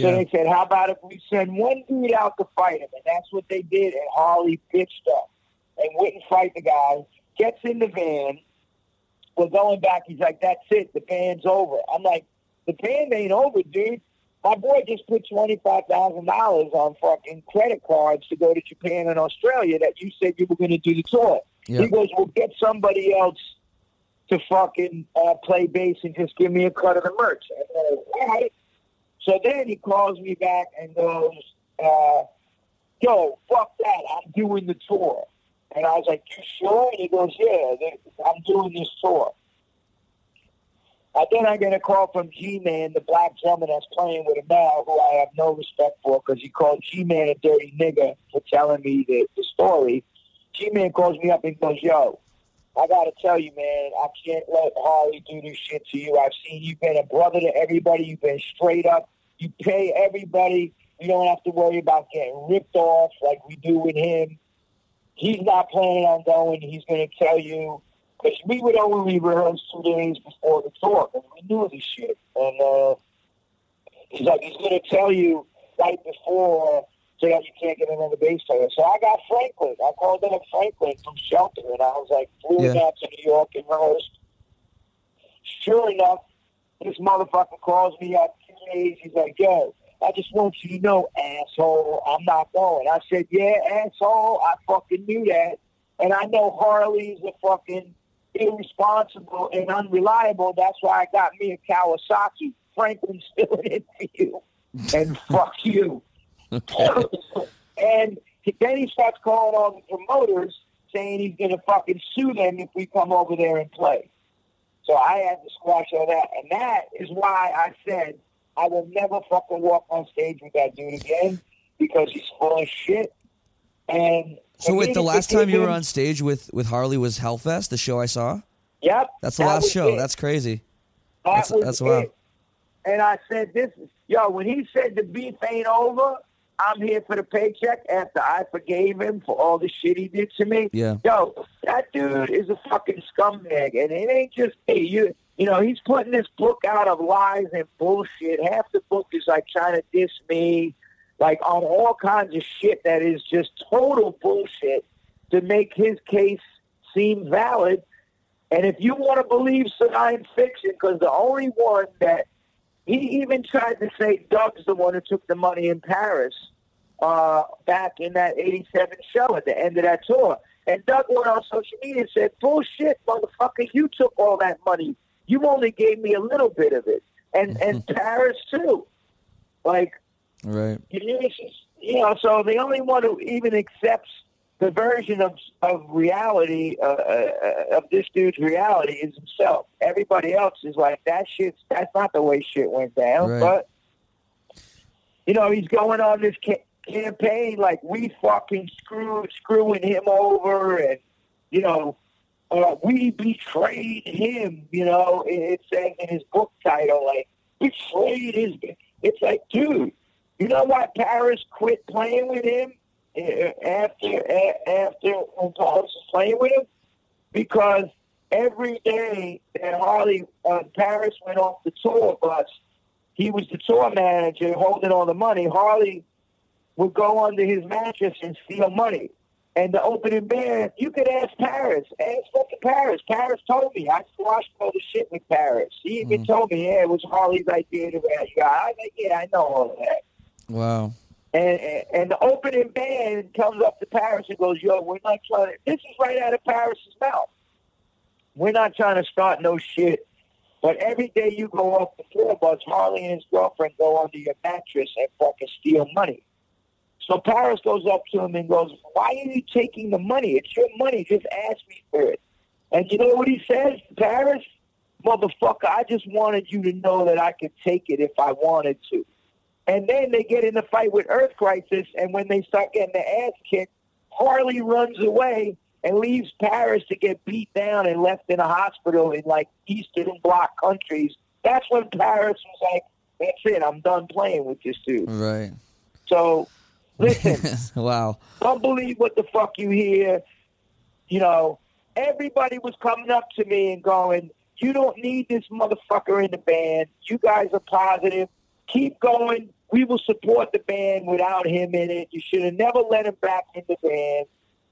So they said, how about if we send one dude out to fight him? And that's what they did. And Harley bitched up and wouldn't fight the guy. Gets in the van. We're going back. He's like, that's it. The band's over. I'm like, the band ain't over, dude. My boy just put $25,000 on fucking credit cards to go to Japan and Australia that you said you were going to do the tour. Yeah. He goes, well, get somebody else to fucking uh, play bass and just give me a cut of the merch. I go, all right. So then he calls me back and goes, uh, yo, fuck that. I'm doing the tour. And I was like, you sure? And he goes, yeah, I'm doing this tour. And then I get a call from G-Man, the black drummer that's playing with him now, who I have no respect for because he called G-Man a dirty nigger for telling me the, the story. G-Man calls me up and goes, yo, I got to tell you, man, I can't let Harley do this shit to you. I've seen you've been a brother to everybody. You've been straight up. You pay everybody. You don't have to worry about getting ripped off like we do with him. He's not planning on going. He's going to tell you because we would only rehearse two days before the tour, and we knew this shit. And uh, he's like, he's going to tell you right before so that you can't get another bass player. So I got Franklin. I called up Franklin from Shelter, and I was like, flew Yeah. out to New York and rehearsed. Sure enough, this motherfucker calls me up two days. He's like, yo, I just want you to know, asshole, I'm not going. I said, yeah, asshole, I fucking knew that. And I know Harley's a fucking irresponsible and unreliable. That's why I got me a Kawasaki. Franklin's filling in for you. And [LAUGHS] fuck you. and then he starts calling all the promoters saying he's going to fucking sue them if we come over there and play. So I had to squash all that. And that is why I said I will never fucking walk on stage with that dude again because he's full of shit. And So wait, the last time you were on stage with with Harley was Hellfest, the show I saw. Yep. That's the that last show. it. That's crazy. That That's- was that's it. And I said, "This, is yo." When he said the beef ain't over, I'm here for the paycheck. After I forgave him for all the shit he did to me, Yeah. yo, that dude is a fucking scumbag, and it ain't just me. You, you know, he's putting this book out of lies and bullshit. Half the book is like trying to diss me, like on all kinds of shit that is just total bullshit to make his case seem valid. And if you want to believe science fiction, because the only one that he even tried to say Doug's the one who took the money in Paris uh, back in that 87 show at the end of that tour. And Doug went on social media and said, bullshit, motherfucker, you took all that money. You only gave me a little bit of it. And, and [LAUGHS] Parris, too. Like, Right. you know, it's just- you know, so the only one who even accepts the version of of reality uh, uh, of this dude's reality is himself. Everybody else is like that shit. That's not the way shit went down. Right. But you know, he's going on this ca- campaign like we fucking screw screwing him over, and you know, uh, we betrayed him. You know, it, says in his book title like betrayed his. It's like, dude, you know why Parris quit playing with him uh, after after when Parris was playing with him? Because every day that Harley uh, Parris went off the tour bus, he was the tour manager holding all the money. Harley would go under his mattress and steal money. And the opening band, you could ask Parris. Ask fucking Parris. Parris told me. I squashed all the shit with Parris. He even mm. told me, yeah, it was Harley's idea to you. I was like, yeah, I know all of that. Wow. And, and and the opening band comes up to Parris and goes, "Yo, we're not trying to." This is right out of Parris's mouth. We're not trying to start no shit. But every day you go off the tour bus, Harley and his girlfriend go under your mattress and fucking steal money. So Parris goes up to him and goes, "Why are you taking the money? It's your money. Just ask me for it." And you know what he says, Parris? Motherfucker, I just wanted you to know that I could take it if I wanted to. And then they get in a fight with Earth Crisis, and when they start getting their ass kicked, Harley runs away and leaves Parris to get beat down and left in a hospital in like Eastern Bloc countries. That's when Parris was like, "That's it, I'm done playing with this dude." Right. So, listen, [LAUGHS] wow. don't believe what the fuck you hear. You know, everybody was coming up to me and going, "You don't need this motherfucker in the band. You guys are positive. Keep going. We will support the band without him in it. You should have never let him back in the band,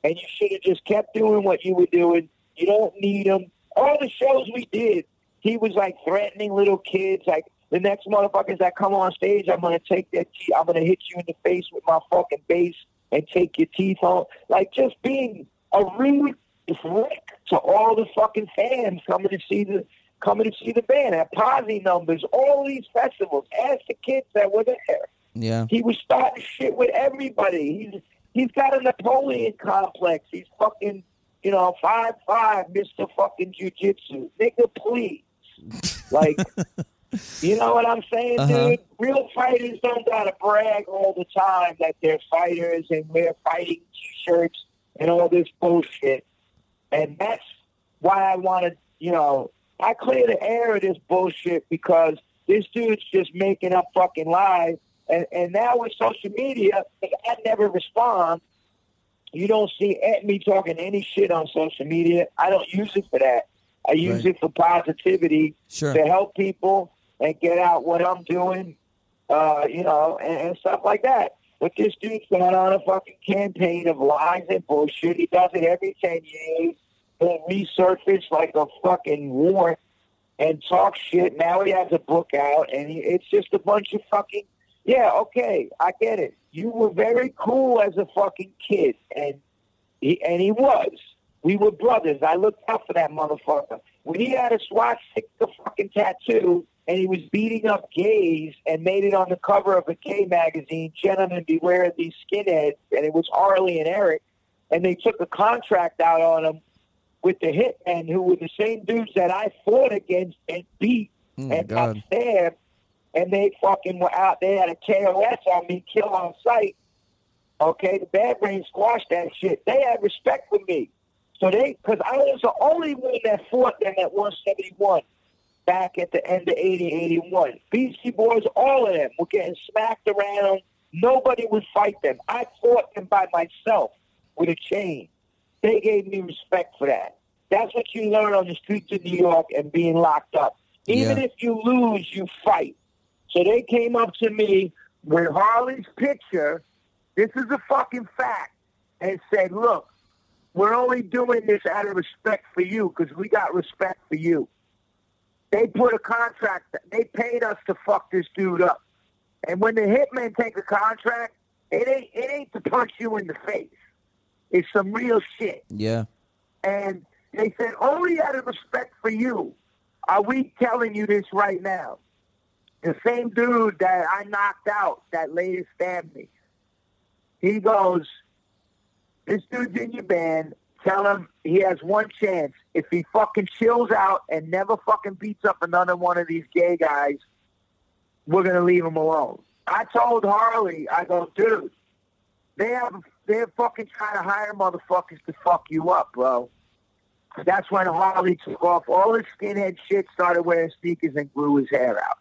and you should have just kept doing what you were doing. You don't need him. All the shows we did, he was like threatening little kids, like." The next motherfuckers that come on stage, I'm gonna take their teeth. I'm gonna hit you in the face with my fucking bass and take your teeth on. Like just being a rude prick to all the fucking fans coming to see the coming to see the band at Posse numbers, all these festivals. Ask the kids that were there. Yeah. He was starting shit with everybody. He's he's got a Napoleon complex. He's fucking you know five five, Mister fucking Jiu-Jitsu. Nigga, please. Like, [LAUGHS] you know what I'm saying, Uh-huh. dude? Real fighters don't gotta brag all the time that they're fighters and wear fighting t-shirts and all this bullshit. And that's why I wanted, you know, I clear the air of this bullshit because this dude's just making up fucking lies. And, and now with social media, I never respond. You don't see me talking any shit on social media. I don't use it for that. I use Right. it for positivity Sure. to help people and get out what I'm doing, uh, you know, and, and stuff like that. But this dude's gone on a fucking campaign of lies and bullshit. He does it every 10 years. He'll resurface like a fucking war and talk shit. Now he has a book out, and he, it's just a bunch of fucking. Yeah, okay, I get it. You were very cool as a fucking kid, and he and he was. We were brothers. I looked out for that motherfucker. When he had a swastika fucking tattoo and he was beating up gays and made it on the cover of a gay magazine, Gentlemen Beware of These Skinheads, and it was Harley and Eric, and they took a contract out on him with the hitmen who were the same dudes that I fought against and beat Oh and got stabbed, and they fucking were out. They had a KOS on me, kill on sight. Okay, the Bad Brain squashed that shit. They had respect for me. So they, because I was the only one that fought them at 171 back at the end of 80, 81. Beastie Boys, all of them were getting smacked around. Nobody would fight them. I fought them by myself with a chain. They gave me respect for that. That's what you learn on the streets of New York and being locked up. Even Yeah. if you lose, you fight. So they came up to me with Harley's picture. This is a fucking fact. And said, look, we're only doing this out of respect for you because we got respect for you. They put a contract. They paid us to fuck this dude up. And when the hitmen take a contract, it ain't it ain't to punch you in the face. It's some real shit. Yeah. And they said, only out of respect for you are we telling you this right now. The same dude that I knocked out that later stabbed me. He goes, this dude's in your band. Tell him he has one chance. If he fucking chills out and never fucking beats up another one of these gay guys, we're gonna leave him alone. I told Harley, I go, dude, they have they're fucking trying to hire motherfuckers to fuck you up, bro. That's when Harley took off all his skinhead shit, started wearing sneakers, and grew his hair out.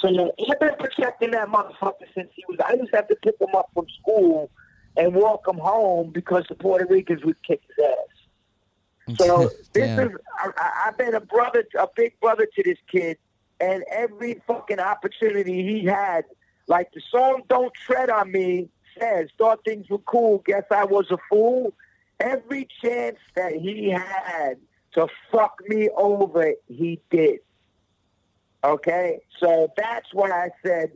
So I've been protecting that motherfucker since he was. I used to have to pick him up from school and walk him home because the Puerto Ricans would kick his ass. [LAUGHS] So this is. I, I've been a brother, a big brother to this kid, and every fucking opportunity he had, like the song "Don't Tread on Me" says, thought things were cool. Guess I was a fool. Every chance that he had to fuck me over, he did. Okay, so that's why I said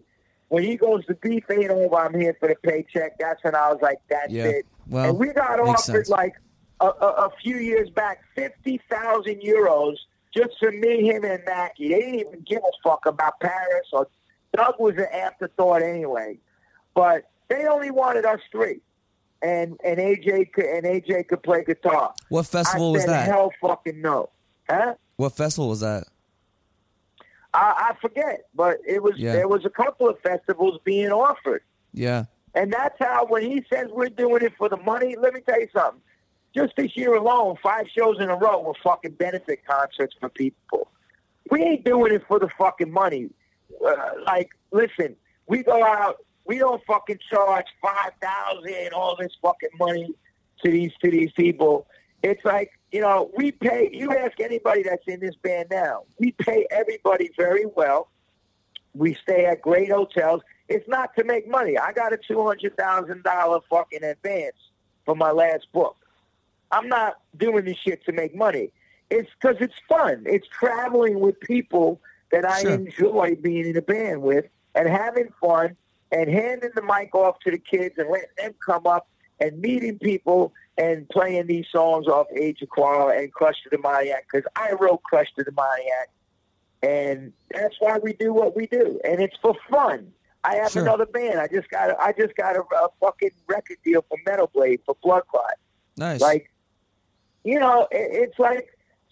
when he goes the beef ain't over, I'm here for the paycheck. That's when I was like, that's Yeah. it. Well, and we got offered sense. like a, a, a few years back fifty thousand euros just for me, him, and Mackie. They didn't even give a fuck about Parris or Doug was an afterthought anyway. But they only wanted us three, and and AJ could, and AJ could play guitar. What festival I was that? Hell, fucking no, huh? What festival was that? I, I forget, but it was Yeah. there was a couple of festivals being offered. Yeah. And that's how, when he says we're doing it for the money, let me tell you something. Just this year alone, five shows in a row were fucking benefit concerts for people. We ain't doing it for the fucking money. Uh, like, listen, we go out, we don't fucking charge five thousand, all this fucking money to these to these people. It's like you know, we pay. You ask anybody that's in this band now, we pay everybody very well. We stay at great hotels. It's not to make money. I got a two hundred thousand dollar fucking advance for my last book. I'm not doing this shit to make money. It's because it's fun. It's traveling with people that I Sure. enjoy being in a band with and having fun and handing the mic off to the kids and letting them come up and meeting people and playing these songs off Age of Quarrel and Crush to the Demoniac because I wrote Crush to the Demoniac and that's why we do what we do, and it's for fun. I have Sure. another band. I just got a, I just got a, a fucking record deal for Metal Blade for Blood Clot. Nice. Like, you know, it, it's like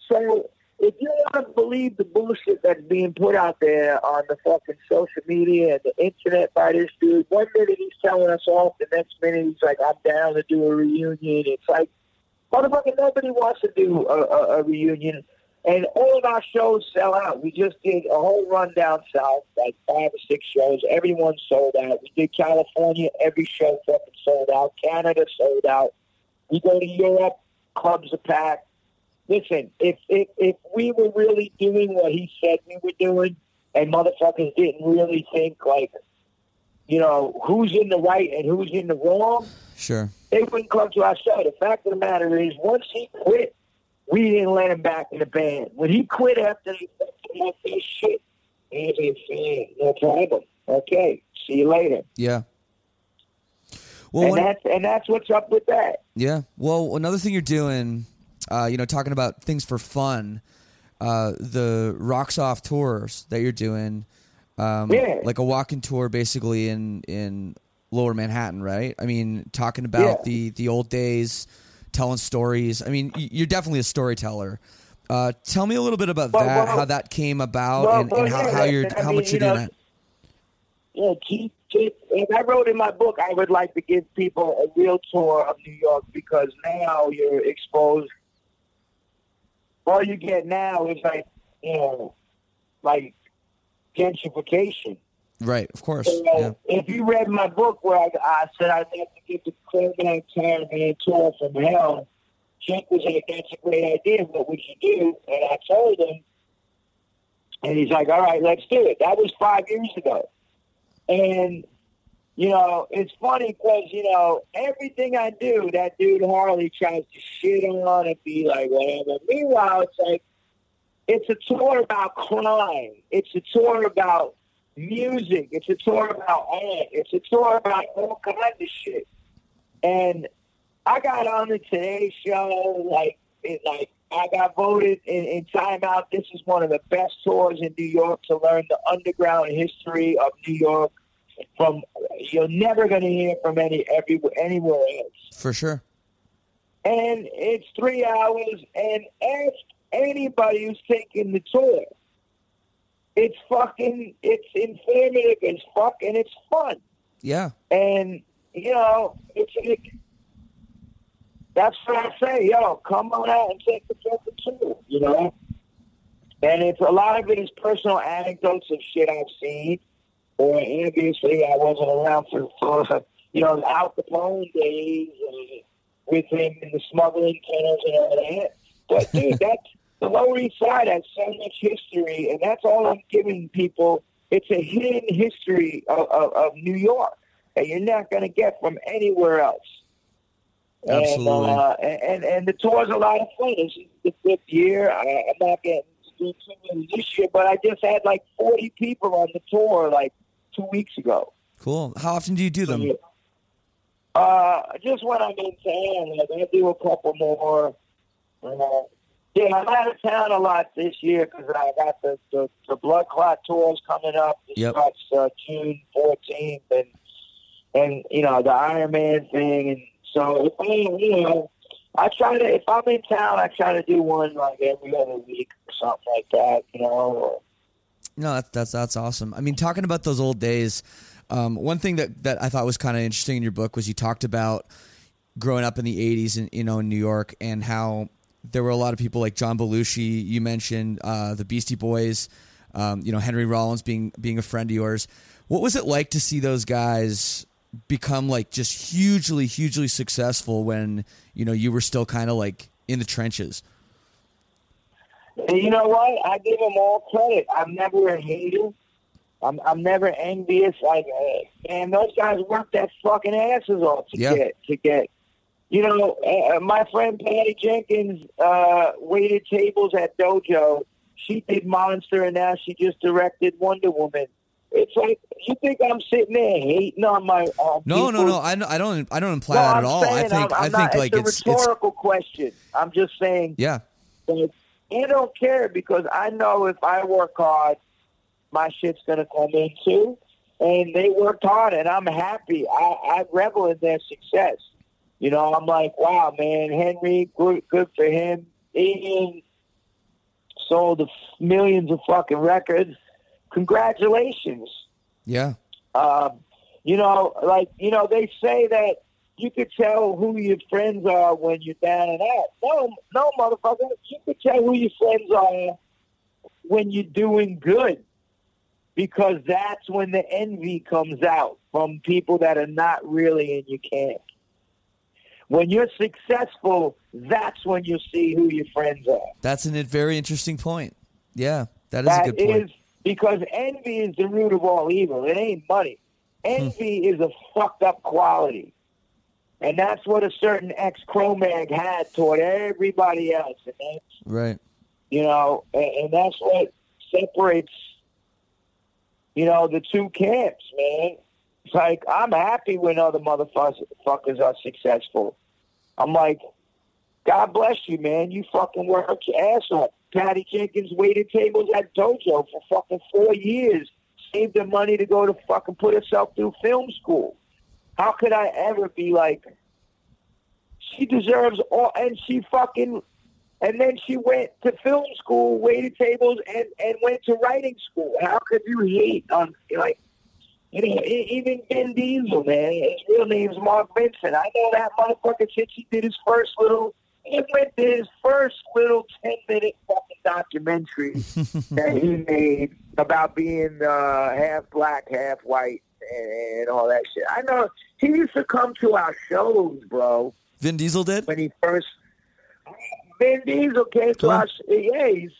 so. If you want to believe the bullshit that's being put out there on the fucking social media and the internet by this dude, one minute he's telling us off, the next minute he's like, "I'm down to do a reunion." It's like, motherfucker, nobody wants to do a, a, a reunion. And all of our shows sell out. We just did a whole run down south, like five or six shows. Everyone sold out. We did California, every show fucking sold out. Canada sold out. We go to Europe, clubs are packed. Listen, if if if we were really doing what he said we were doing, and motherfuckers didn't really think like, you know, who's in the right and who's in the wrong, Sure. they wouldn't come to our show. The fact of the matter is, once he quit, we didn't let him back in the band. When he quit after he off that shit, he was like, no problem. Okay, see you later. Yeah. Well, and one- that's and that's what's up with that. Yeah. Well, another thing you're doing, uh, you know, talking about things for fun, uh, the Rocks Off tours that you're doing, um, Yeah. like a walking tour basically in in Lower Manhattan, right? I mean, talking about Yeah. the the old days, telling stories. I mean, you're definitely a storyteller. Uh, tell me a little bit about Well, that, well- how that came about, well, and, and how, yeah, how you're I how mean, much you you're doing know, that. Yeah, keep, I wrote in my book, I would like to give people a real tour of New York because now you're exposed. All you get now is like, you know, like gentrification. Right. Of course. So, Yeah. If you read my book where I, I said I'd like to get the Claremont Caravan tour from hell, Jake was like, that's a great idea. What would you do? And I told him, and he's like, all right, let's do it. That was five years ago. And, you know, it's funny because, you know, everything I do, that dude Harley tries to shit on and be like, whatever. Meanwhile, it's like, it's a tour about crime. It's a tour about music. It's a tour about art. It's a tour about all kinds of shit. And I got on the Today Show, like, it, like I got voted in, in Time Out. This is one of the best tours in New York to learn the underground history of New York. From you're never going to hear from any everywhere anywhere else For sure. and it's three hours. And ask anybody who's taking the tour. It's fucking, it's informative as fuck, and it's fun. Yeah. And you know, it's it, that's what I say. Yo, come on out and take the fucking tour. You know, and it's a lot of it is personal anecdotes of shit I've seen, or obviously I wasn't around for, for you know out the Capone days uh, with him in the smuggling tunnels and all that. But [LAUGHS] dude, that's the Lower East Side has so much history, and that's all I'm giving people. It's a hidden history of, of, of New York that you're not going to get from anywhere else. Absolutely. And, uh, and, and and the tour's a lot of fun. This is the fifth year. I, I'm not getting to do too many this year, but I just had like 40 people on the tour like two weeks ago. Cool. How often do you do them? Uh, just when I'm in town, like I do a couple more. Uh, yeah, I'm out of town a lot this year because I got the, the the blood clot tours coming up. It Yep. starts uh, June 14th, and and you know the Ironman thing, and so if I you know. I try to, if I'm in town, I try to do one like every other week or something like that, you know. Or, No, that's that's that's awesome. I mean, talking about those old days, um, one thing that that I thought was kind of interesting in your book was you talked about growing up in the '80s in you know in New York and how there were a lot of people like John Belushi. You mentioned uh, the Beastie Boys. Um, you know Henry Rollins being being a friend of yours. What was it like to see those guys become like just hugely, hugely successful when you know you were still kind of like in the trenches? And you know what? I give them all credit. I'm never a hater. I'm I'm never envious. Like, uh, man, those guys work their fucking asses off to Yeah. get to get. You know, uh, my friend Patty Jenkins uh, waited tables at Dojo. She did Monster, and now she just directed Wonder Woman. It's like you think I'm sitting there hating on my. Uh, No, no, people? no. I, don't- I don't. I don't imply No, that I'm at all. I think. I'm, I I'm think not, like it's it's a it's rhetorical question. I'm just saying. yeah. I don't care because I know if I work hard, my shit's gonna come in too. And they worked hard, and I'm happy. I, I revel in their success. You know, I'm like, wow, man, Henry, good, good for him. Ian sold millions of fucking records. Congratulations. Yeah. Um, you know, like you know, they say that you could tell who your friends are when you're down and out. No, no, motherfucker. You could tell who your friends are when you're doing good, because that's when the envy comes out from people that are not really in your camp. When you're successful, that's when you see who your friends are. That's a very interesting point. Yeah, that is That a good point. is because envy is the root of all evil. It ain't money. Hmm. Envy is a fucked up quality. And that's what a certain ex Cro-Mag had toward everybody else. And that's, right. you know, and, and that's what separates, you know, the two camps, man. It's like, I'm happy when other motherfuckers are successful. I'm like, God bless you, man. You fucking worked your ass off. Patty Jenkins waited tables at Dojo for fucking four years, saved the money to go to fucking put herself through film school. How could I ever be like, she deserves all, and she fucking, and then she went to film school, waited tables, and, and went to writing school. How could you hate on, like, even Vin Diesel, man, his real name's Mark Vincent. I know that motherfucker since he did his first little, he went to his first little 10 minute fucking documentary [LAUGHS] that he made about being uh, half black, half white, and, and all that shit. I know he used to come to our shows, bro, Vin Diesel did? when he first. Vin Diesel came to our sh- yeah, he's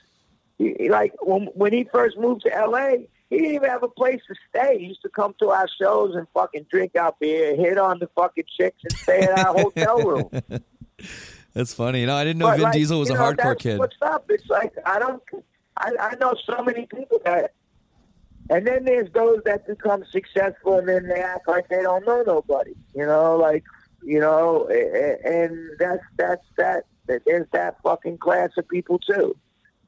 he, he- like when when he first moved to L.A. He didn't even have a place to stay. He used to come to our shows and fucking drink out beer, hit on the fucking chicks, and stay in our hotel room. [LAUGHS] That's funny. No, I didn't know But, Vin like, Diesel was you a know, hardcore kid. What's up? It's like I don't. I, I know so many people that, and then there's those that become successful and then they act like they don't know nobody. You know, like you know, and that's that's that. that There's that fucking class of people too.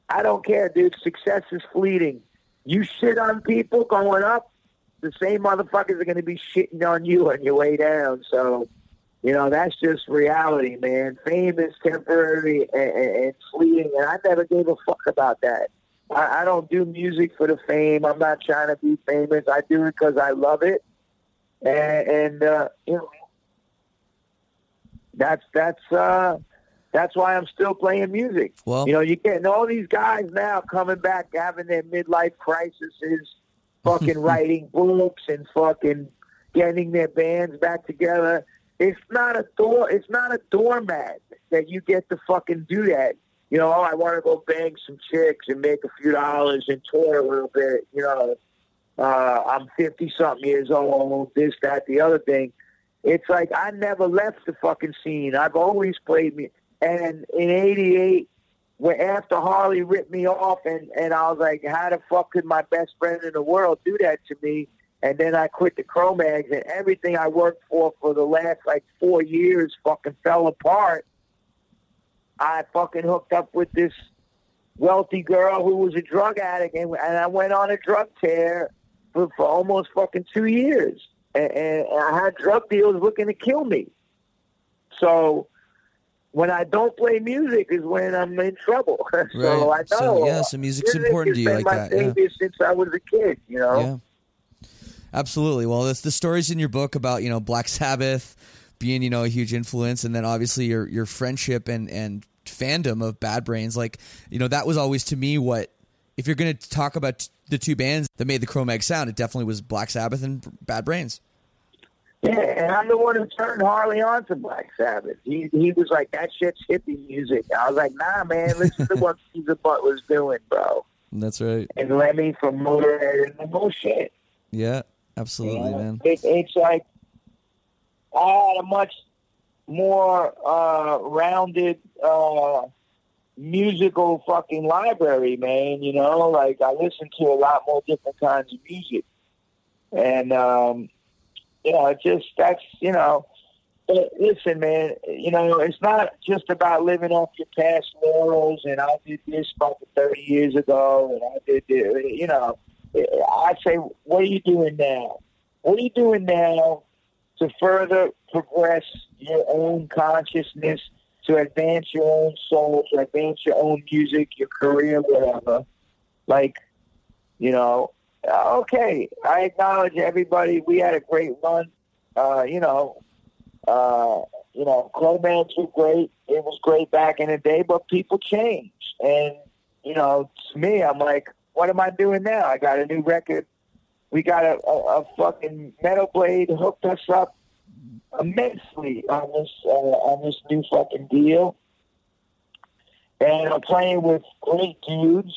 I don't care, dude. Success is fleeting. You shit on people going up, the same motherfuckers are going to be shitting on you on your way down. So, you know, that's just reality, man. Fame is temporary and, and, and fleeting, and I never gave a fuck about that. I, I don't do music for the fame. I'm not trying to be famous. I do it because I love it, and, and uh, you know, that's that's uh, that's why I'm still playing music. Well- you know, you're getting all these guys now coming back, having their midlife crises, [LAUGHS] fucking writing books and fucking getting their bands back together. It's not a door. It's not a doormat that you get to fucking do that. You know, oh, I want to go bang some chicks and make a few dollars and tour a little bit. You know, uh, I'm 50 something years old, this, that, the other thing. It's like I never left the fucking scene. I've always played me. And in 88, when after Harley ripped me off and, and I was like, how the fuck could my best friend in the world do that to me? And then I quit the Cro-Mags and everything I worked for for the last like four years fucking fell apart. I fucking hooked up with this wealthy girl who was a drug addict and, and I went on a drug tear for, for almost fucking two years. And, and I had drug dealers looking to kill me. So when I don't play music is when I'm in trouble. [LAUGHS] so Right. I know. So, yeah, so music's important to you like my that, yeah. since I was a kid, you know? Yeah. Absolutely. Well, it's the stories in your book about, you know, Black Sabbath being, you know, a huge influence and then obviously your your friendship and and fandom of Bad Brains like, you know, that was always to me what if you're going to talk about the two bands that made the Cro-Mag sound, it definitely was Black Sabbath and Bad Brains. Yeah, and I'm the one who turned Harley on to Black Sabbath. He he was like, that shit's hippie music. I was like, nah, man, listen to what [LAUGHS] Geezer Butler's doing, bro. That's right. And Lemmy from Motorhead and the bullshit. Yeah, absolutely, You know? man. It, it's like I had a much more uh, rounded uh, musical fucking library, man. You know, like I listen to a lot more different kinds of music, and um, you know, it just that's you know. But listen, man, you know, it's not just about living off your past laurels and I did this fucking 30 years ago and I did this, you know. I say, what are you doing now? What are you doing now to further progress your own consciousness, to advance your own soul, to advance your own music, your career, whatever? Like, you know, uh, okay, I acknowledge everybody. We had a great run. Uh, you know, Uh, you know, Cro-Mags were great. It was great back in the day, but people change. And, you know, to me, I'm like, what am I doing now? I got a new record. We got a, a, a fucking Metal Blade hooked us up immensely on this uh, on this new fucking deal. And I'm playing with great dudes.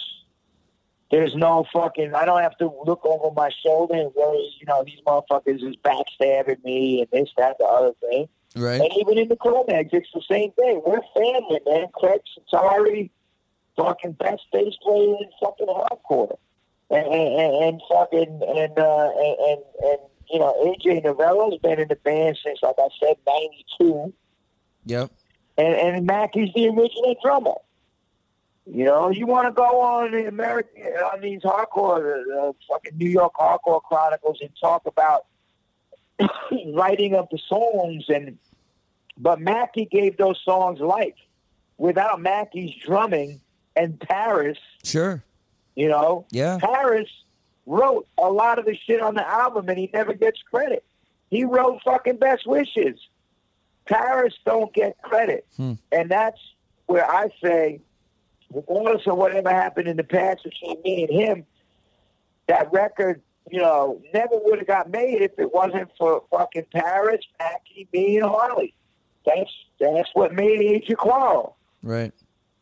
There's no fucking. I don't have to look over my shoulder and worry. You know, these motherfuckers is backstabbing me and this, that, the other thing. Right. And even in the Cro-Mags, it's the same thing. We're family, man. Craig Setari, fucking best bass player in fucking hardcore, and and, and, fucking and uh, and, and and you know AJ Novello's been in the band since, like I said, '92, Yep. and and Mackie's the original drummer. You know, you want to go on the American on these hardcore, uh, fucking New York hardcore chronicles, and talk about [COUGHS] writing of the songs, and but Mackie gave those songs life. Without Mackie's drumming and Parris, Sure. you know, Yeah. Parris wrote a lot of the shit on the album, and he never gets credit. He wrote fucking Best Wishes. Parris don't get credit, Hmm. and that's where I say, regardless of whatever happened in the past between me and him, that record, you know, never would have got made if it wasn't for fucking Parris, Mackie, me, and Harley. That's that's what made Age of Quarrel. Right.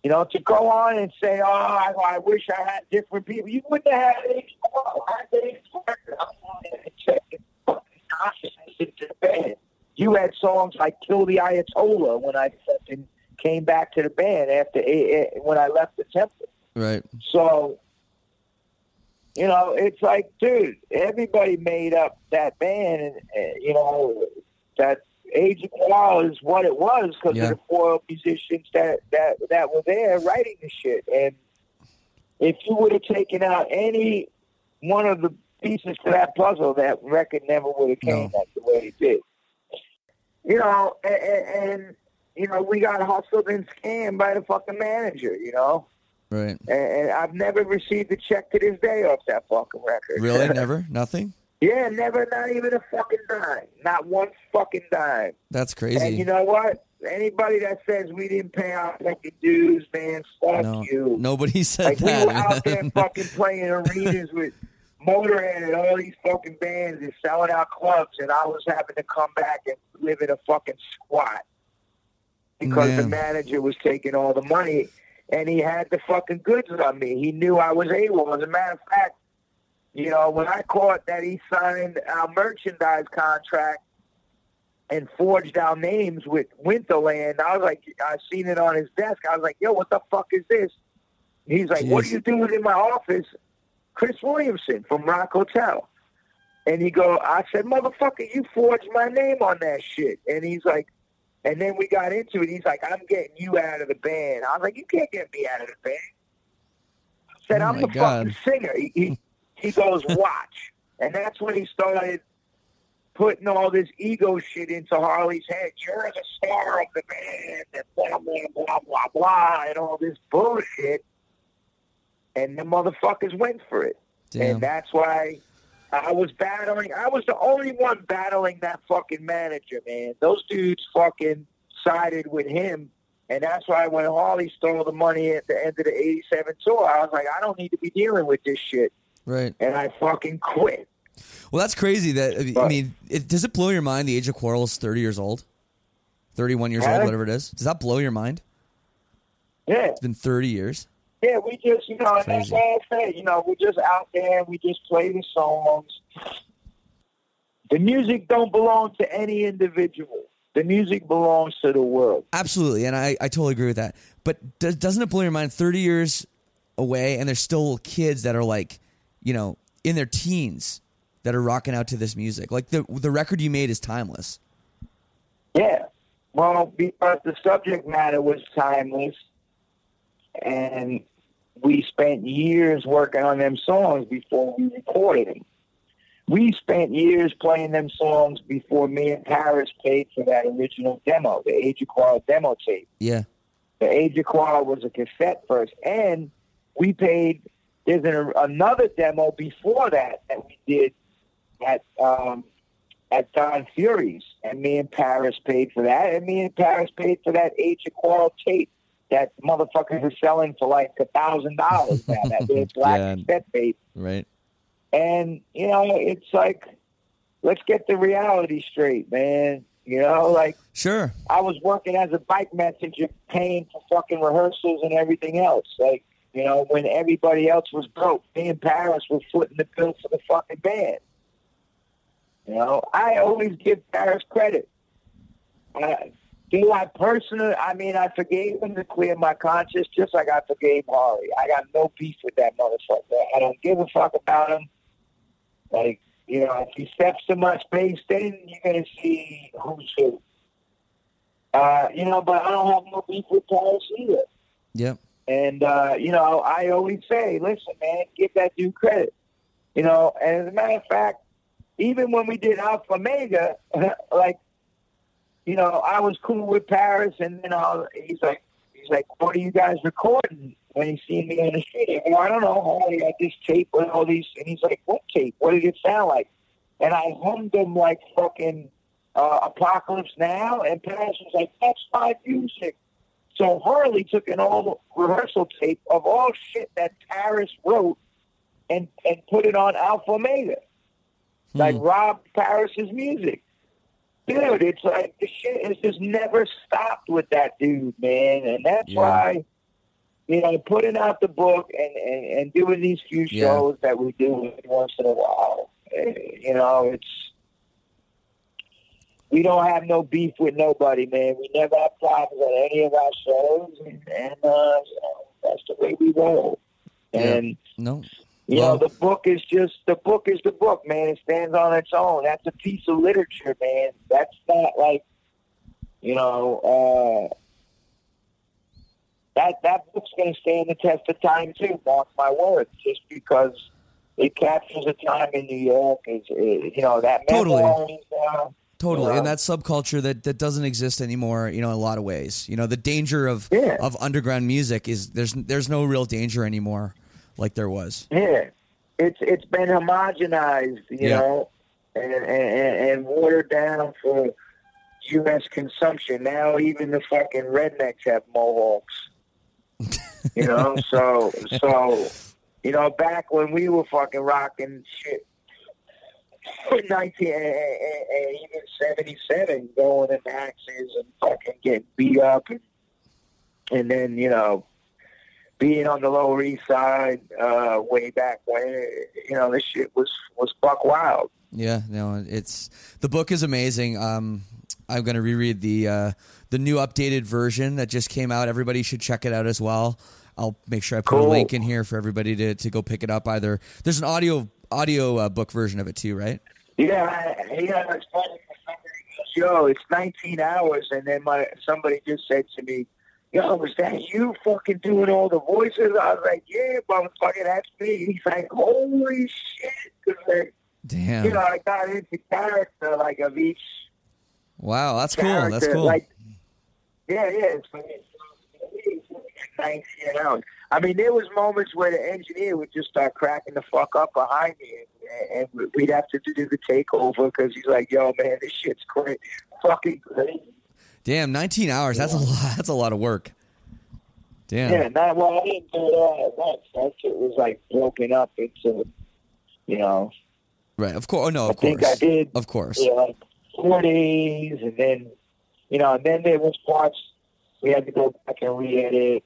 You know, to go on and say, "Oh, I, I wish I had different people," you wouldn't have had Age of I had Age of Quarrel. I'm on it and checking fucking consciousness into the band. You had songs like "Kill the Ayatollah" when I fucking came back to the band after when I left the temple. Right. So, you know, it's like, dude, everybody made up that band, and you know that Age of Quarrel is what it was because Yeah. of the four musicians that that that were there writing the shit. And if you would have taken out any one of the pieces to that puzzle, that record never would have came No. out the way it did. You know, and, and you know, we got hustled and scammed by the fucking manager. You know Right. and, and I've never received a check to this day off that fucking record. Really? [LAUGHS] Never? Nothing? Yeah, never, not even a fucking dime, not one fucking dime. That's And crazy. you know what? Anybody that says we didn't pay our fucking dues, man, fuck no. you. Nobody [LAUGHS] said like we that. were out there fucking playing arenas [LAUGHS] with Motorhead and all these fucking bands and selling out clubs, and I was having to come back and live in a fucking squat because the manager was taking all the money and he had the fucking goods on me. He knew I was able. As a matter of fact, you know, when I caught that he signed our merchandise contract and forged our names with Winterland, I was like, I seen it on his desk. I was like, yo, what the fuck is this? He's like, what are you doing in my office? Chris Williamson from Rock Hotel. And he go, I said, motherfucker, you forged my name on that shit. And he's like, and then we got into it. He's like, I'm getting you out of the band. I was like, you can't get me out of the band. I said, Oh I'm the God. fucking singer. He, he, he goes, watch. And that's when he started putting all this ego shit into Harley's head. You're the star of the band, and blah, blah, blah, blah, blah, and all this bullshit. And the motherfuckers went for it. Damn. And that's why I was battling. I was the only one battling that fucking manager, man. Those dudes fucking sided with him. And that's why when Harley stole the money at the end of the 87 tour, I was like, I don't need to be dealing with this shit. Right. And I fucking quit. Well, that's crazy. That I mean, it, does it blow your mind? The age of quarrel is thirty years old, thirty-one years old, whatever it is. Does that blow your mind? Yeah. It's been thirty years. Yeah, we just, you know, and that's why I say, you know, we're just out there. We just play the songs. The music don't belong to any individual. The music belongs to the world. Absolutely, and I, I totally agree with that. But does, doesn't it blow your mind? Thirty years away, and there's still kids that are like, you know, in their teens that are rocking out to this music. Like the the record you made is timeless. Yeah. Well, because the subject matter was timeless, and we spent years working on them songs before we recorded them. We spent years playing them songs before me and Parris paid for that original demo, the Age of Quarrel demo tape. Yeah. The Age of Quarrel was a cassette first, and we paid. There's an, another demo before that that we did that um, at Don Fury's, and me and Parris paid for that, and me and Parris paid for that Age of Quarrel tape that motherfuckers are selling for like a thousand dollars now. That big [LAUGHS] black Yeah. cassette tape, Right. and you know, it's like, let's get the reality straight, man. You know, like Sure. I was working as a bike messenger, paying for fucking rehearsals and everything else. Like, you know, when everybody else was broke, me and Parris were footing the bill for the fucking band. You know, I always give Parris credit. Do I personally? I mean, I forgave him to clear my conscience, just like I forgave Harley. I got no beef with that motherfucker. I don't give a fuck about him. Like, you know, if he steps to my space, then you're gonna see who's who. Uh, you know, but I don't have no beef with Parris either. Yep. And uh, you know, I always say, listen, man, give that dude credit. You know, and as a matter of fact, even when we did Alpha Omega, [LAUGHS] like, you know, I was cool with Parris, and then I, he's like, he's like, what are you guys recording? When he seen me on the street, I I don't know, Harley, got this tape with all these, and he's like, what tape? What did it sound like? And I hummed him like fucking uh, Apocalypse Now, and Parris was like, that's my music. So Harley took an old rehearsal tape of all shit that Parris wrote and, and put it on Alpha Omega. Like Rob Parris's music. Dude, it's like the shit has just never stopped with that dude, man. And that's Yeah. why, you know, putting out the book and, and, and doing these few Yeah. shows that we do once in a while, eh, you know, it's we don't have no beef with nobody, man. We never have problems at any of our shows, and, and uh, you know, that's the way we roll. Yeah. And No. you Well- know, the book is just the book is the book, man. It stands on its own. That's a piece of literature, man. That's not like, you know, uh, that that book's going to stand the test of time too. Mark my words, just because it captures a time in New York. Is you know that Totally. memoirs, uh, Totally, Yeah. and that subculture that, that doesn't exist anymore. You know, in a lot of ways. You know, the danger of Yeah. of underground music is there's there's no real danger anymore, like there was. Yeah, it's it's been homogenized, you Yeah. know, and, and and and watered down for U.S. consumption. Now even the fucking rednecks have mohawks, you know. [LAUGHS] so so you know, back when we were fucking rocking shit. 19 and, and, and even 77 going to Max's and fucking getting beat up and, and then you know being on the Lower East Side uh, way back when, you know, this shit was was buck wild. Yeah, no, it's the book is amazing. Um, I'm going to reread the uh, the new updated version that just came out. Everybody should check it out as well. I'll make sure I put a link in here for everybody to, to go pick it up. Either there's an audio audio uh, book version of it too, right? Yeah, I, yeah, it's funny. Yo, it's 19 hours, and then my somebody just said to me, "Yo, was that you fucking doing all the voices?" I was like, "Yeah, motherfucker, that's me." He's like, "Holy shit!" like, Damn. you know, I got into character like of each wow, that's cool. That's cool. Like, yeah, yeah. It's, it's 19 hours. I mean, there was moments where the engineer would just start cracking the fuck up behind me, and, and we'd have to do the takeover because he's like, "Yo, man, this shit's great, fucking great." Damn, 19 hours. That's a lot. That's a lot of work. Damn. Yeah, not well. I didn't do it all at once. That shit was like broken up into, you know. Right. Of course. Oh no. Of I think course. I did. Of course. Yeah, like four days, and then, you know, and then there was parts we had to go back and re-edit.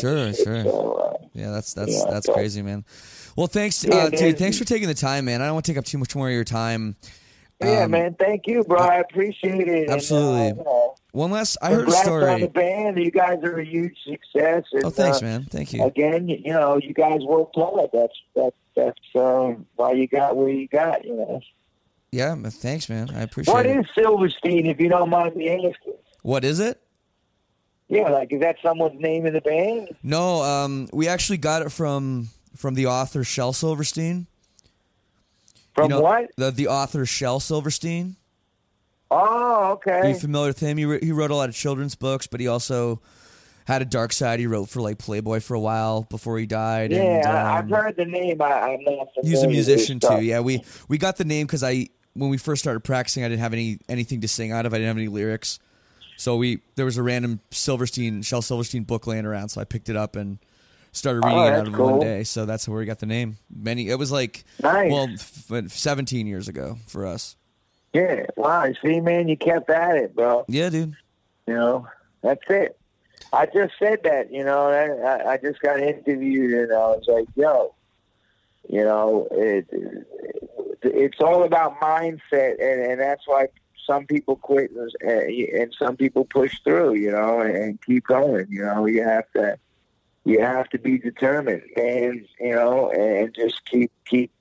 Sure, sure. So, uh, Yeah, that's that's Yeah, that's so- crazy, man. Well, thanks, Yeah, uh, dude. Thanks for taking the time, man. I don't want to take up too much more of your time. Yeah, Um, man. Thank you, bro. I appreciate it. absolutely. And, uh, One last, I heard a congrats on the band. You guys are a huge success. And, Oh, thanks, uh, man. Thank you. Again, you, know, you guys worked hard. That's that's that's um, why you got where you got. You know. Yeah, thanks, man. I appreciate What it. is Silverstein, if you don't mind me asking? What is it? Yeah, like is that someone's name in the band? No, um, we actually got it from from the author Shel Silverstein. From you know, what? The the author Shel Silverstein. Oh, Are okay. you familiar with him? He, wr- he wrote a lot of children's books, but he also had a dark side. He wrote for like Playboy for a while before he died. Yeah, and, um, I've heard the name. I, I'm not He's a musician too. Yeah, we we got the name because I when we first started practicing, I didn't have any anything to sing out of. I didn't have any lyrics. So we there was a random Silverstein Shel Silverstein book laying around, so I picked it up and started reading Oh, it out of cool. one day. So that's where we got the name. Many it was like Nice. well, f- 17 years ago for us. Yeah. Wow. See, man, you kept at it, bro. Yeah, dude. You know, that's it. I just said that. You know, I, I- just got interviewed, and I was like, yo, you know, it, it's all about mindset, and, and that's why some people quit and, and some people push through. You know, and, keep going. You know, you have to. You have to be determined, and you know, and just keep keep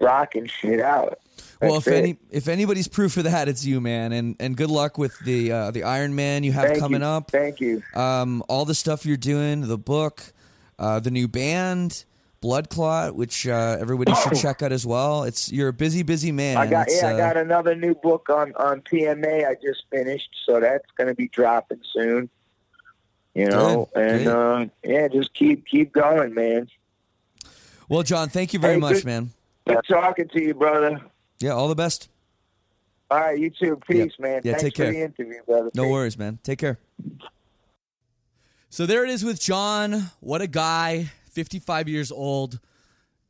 rocking shit out. Well, That's if it. any if anybody's proof of that, it's you, man. And and good luck with the uh, the Ironman you have Thank coming you. up. Thank you. Um, all the stuff you're doing, the book, uh, the new band, Blood Clot, which uh, everybody should check out as well. It's you're a busy, busy man. I got It's, yeah, I uh, got another new book on on PMA. I just finished, so that's going to be dropping soon. You know, Good, and good. uh, yeah, just keep keep going, man. Well, John, thank you very Hey, much, good- man. Good talking to you, brother. Yeah, all the best. All right, you too. Peace, man. Yeah, Thanks take care. the interview, brother. No Peace. worries, man. Take care. So there it is with John. What a guy. 55 years old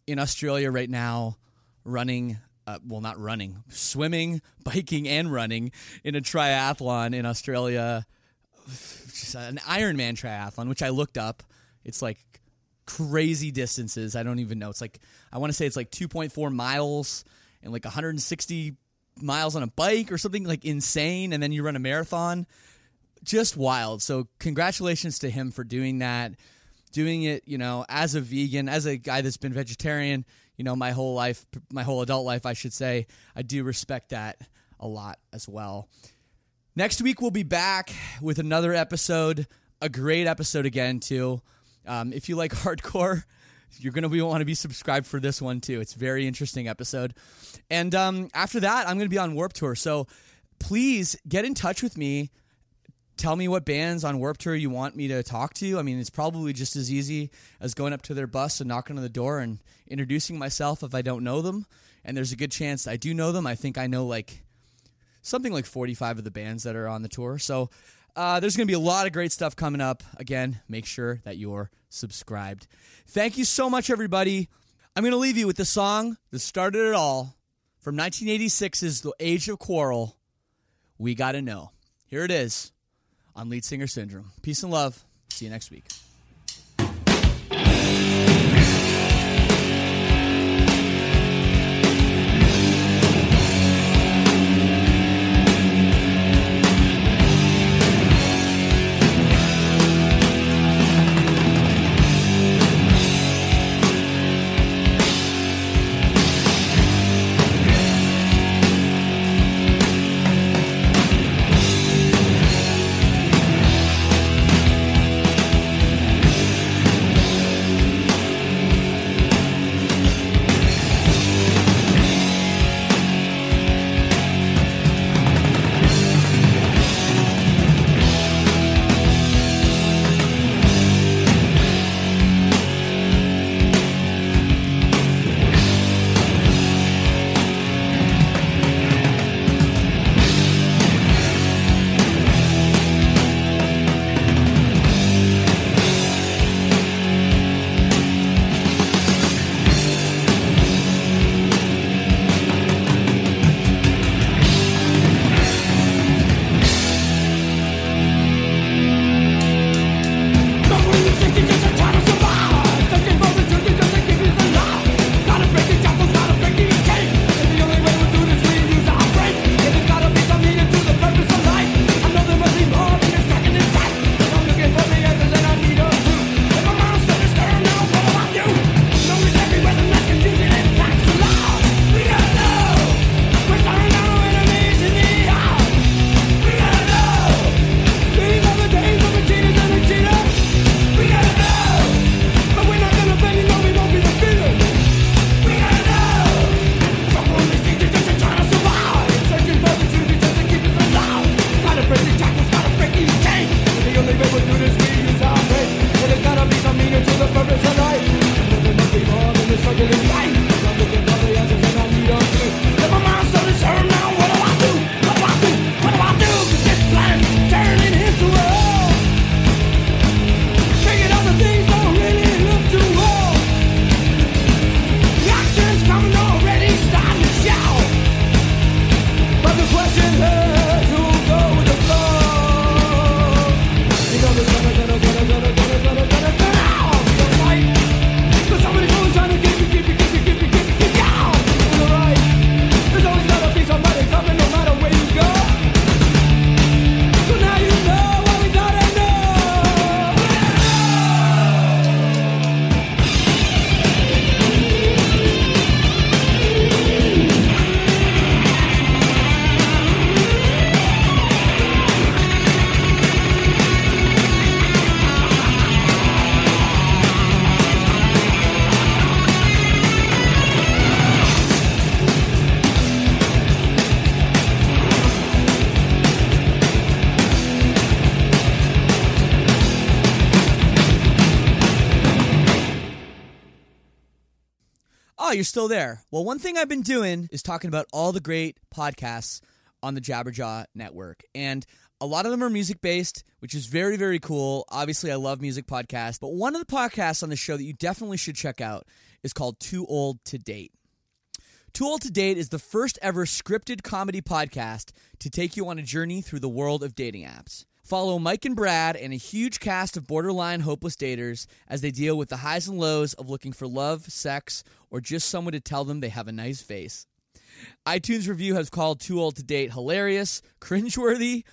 in Australia right now, running, uh, well, not running, swimming, [LAUGHS] biking, and running in a triathlon in Australia. Just an Ironman triathlon, which I looked up. It's like crazy distances. I don't even know. It's like, I want to say it's like 2.4 miles and like 160 miles on a bike or something like insane. And then you run a marathon just wild. So congratulations to him for doing that. Doing it, you know, as a vegan, as a guy that's been vegetarian, you know, my whole life, my whole adult life, I should say, I do respect that a lot as well. Next week we'll be back with another episode, a great episode again too. Um, if you like [LAUGHS] hardcore, you're gonna want to be subscribed for this one too. It's very interesting episode. And um, after that, I'm gonna be on Warped Tour. So please get in touch with me tell me what bands on Warped Tour you want me to talk to. I mean, it's probably just as easy as going up to their bus and knocking on the door and introducing myself if I don't know them. And there's a good chance I do know them. I think I know like something like 45 of the bands that are on the tour. So uh, there's going to be a lot of great stuff coming up. Again, make sure that you're subscribed. Thank you so much, everybody. I'm going to leave you with the song that started it all from 1986's The Age of Quarrel. We got to know. Here it is on Lead Singer Syndrome. Peace and love. See you next week. Still there. Well, one thing I've been doing is talking about all the great podcasts on the Jabberjaw network. And a lot of them are music based, which is very, very cool. Obviously, I love music podcasts, but one of the podcasts on the show that you definitely should check out is called Too Old to Date. Too Old to Date is the first ever scripted comedy podcast to take you on a journey through the world of dating apps. Follow Mike and Brad and a huge cast of borderline hopeless daters as they deal with the highs and lows of looking for love, sex, or just someone to tell them they have a nice face. iTunes review has called Too Old to Date hilarious, cringeworthy,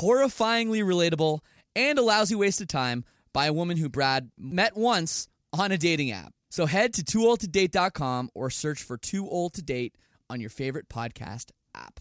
horrifyingly relatable, and a lousy waste of time by a woman who Brad met once on a dating app. So head to toooldtodate.com or search for Too Old to Date on your favorite podcast app.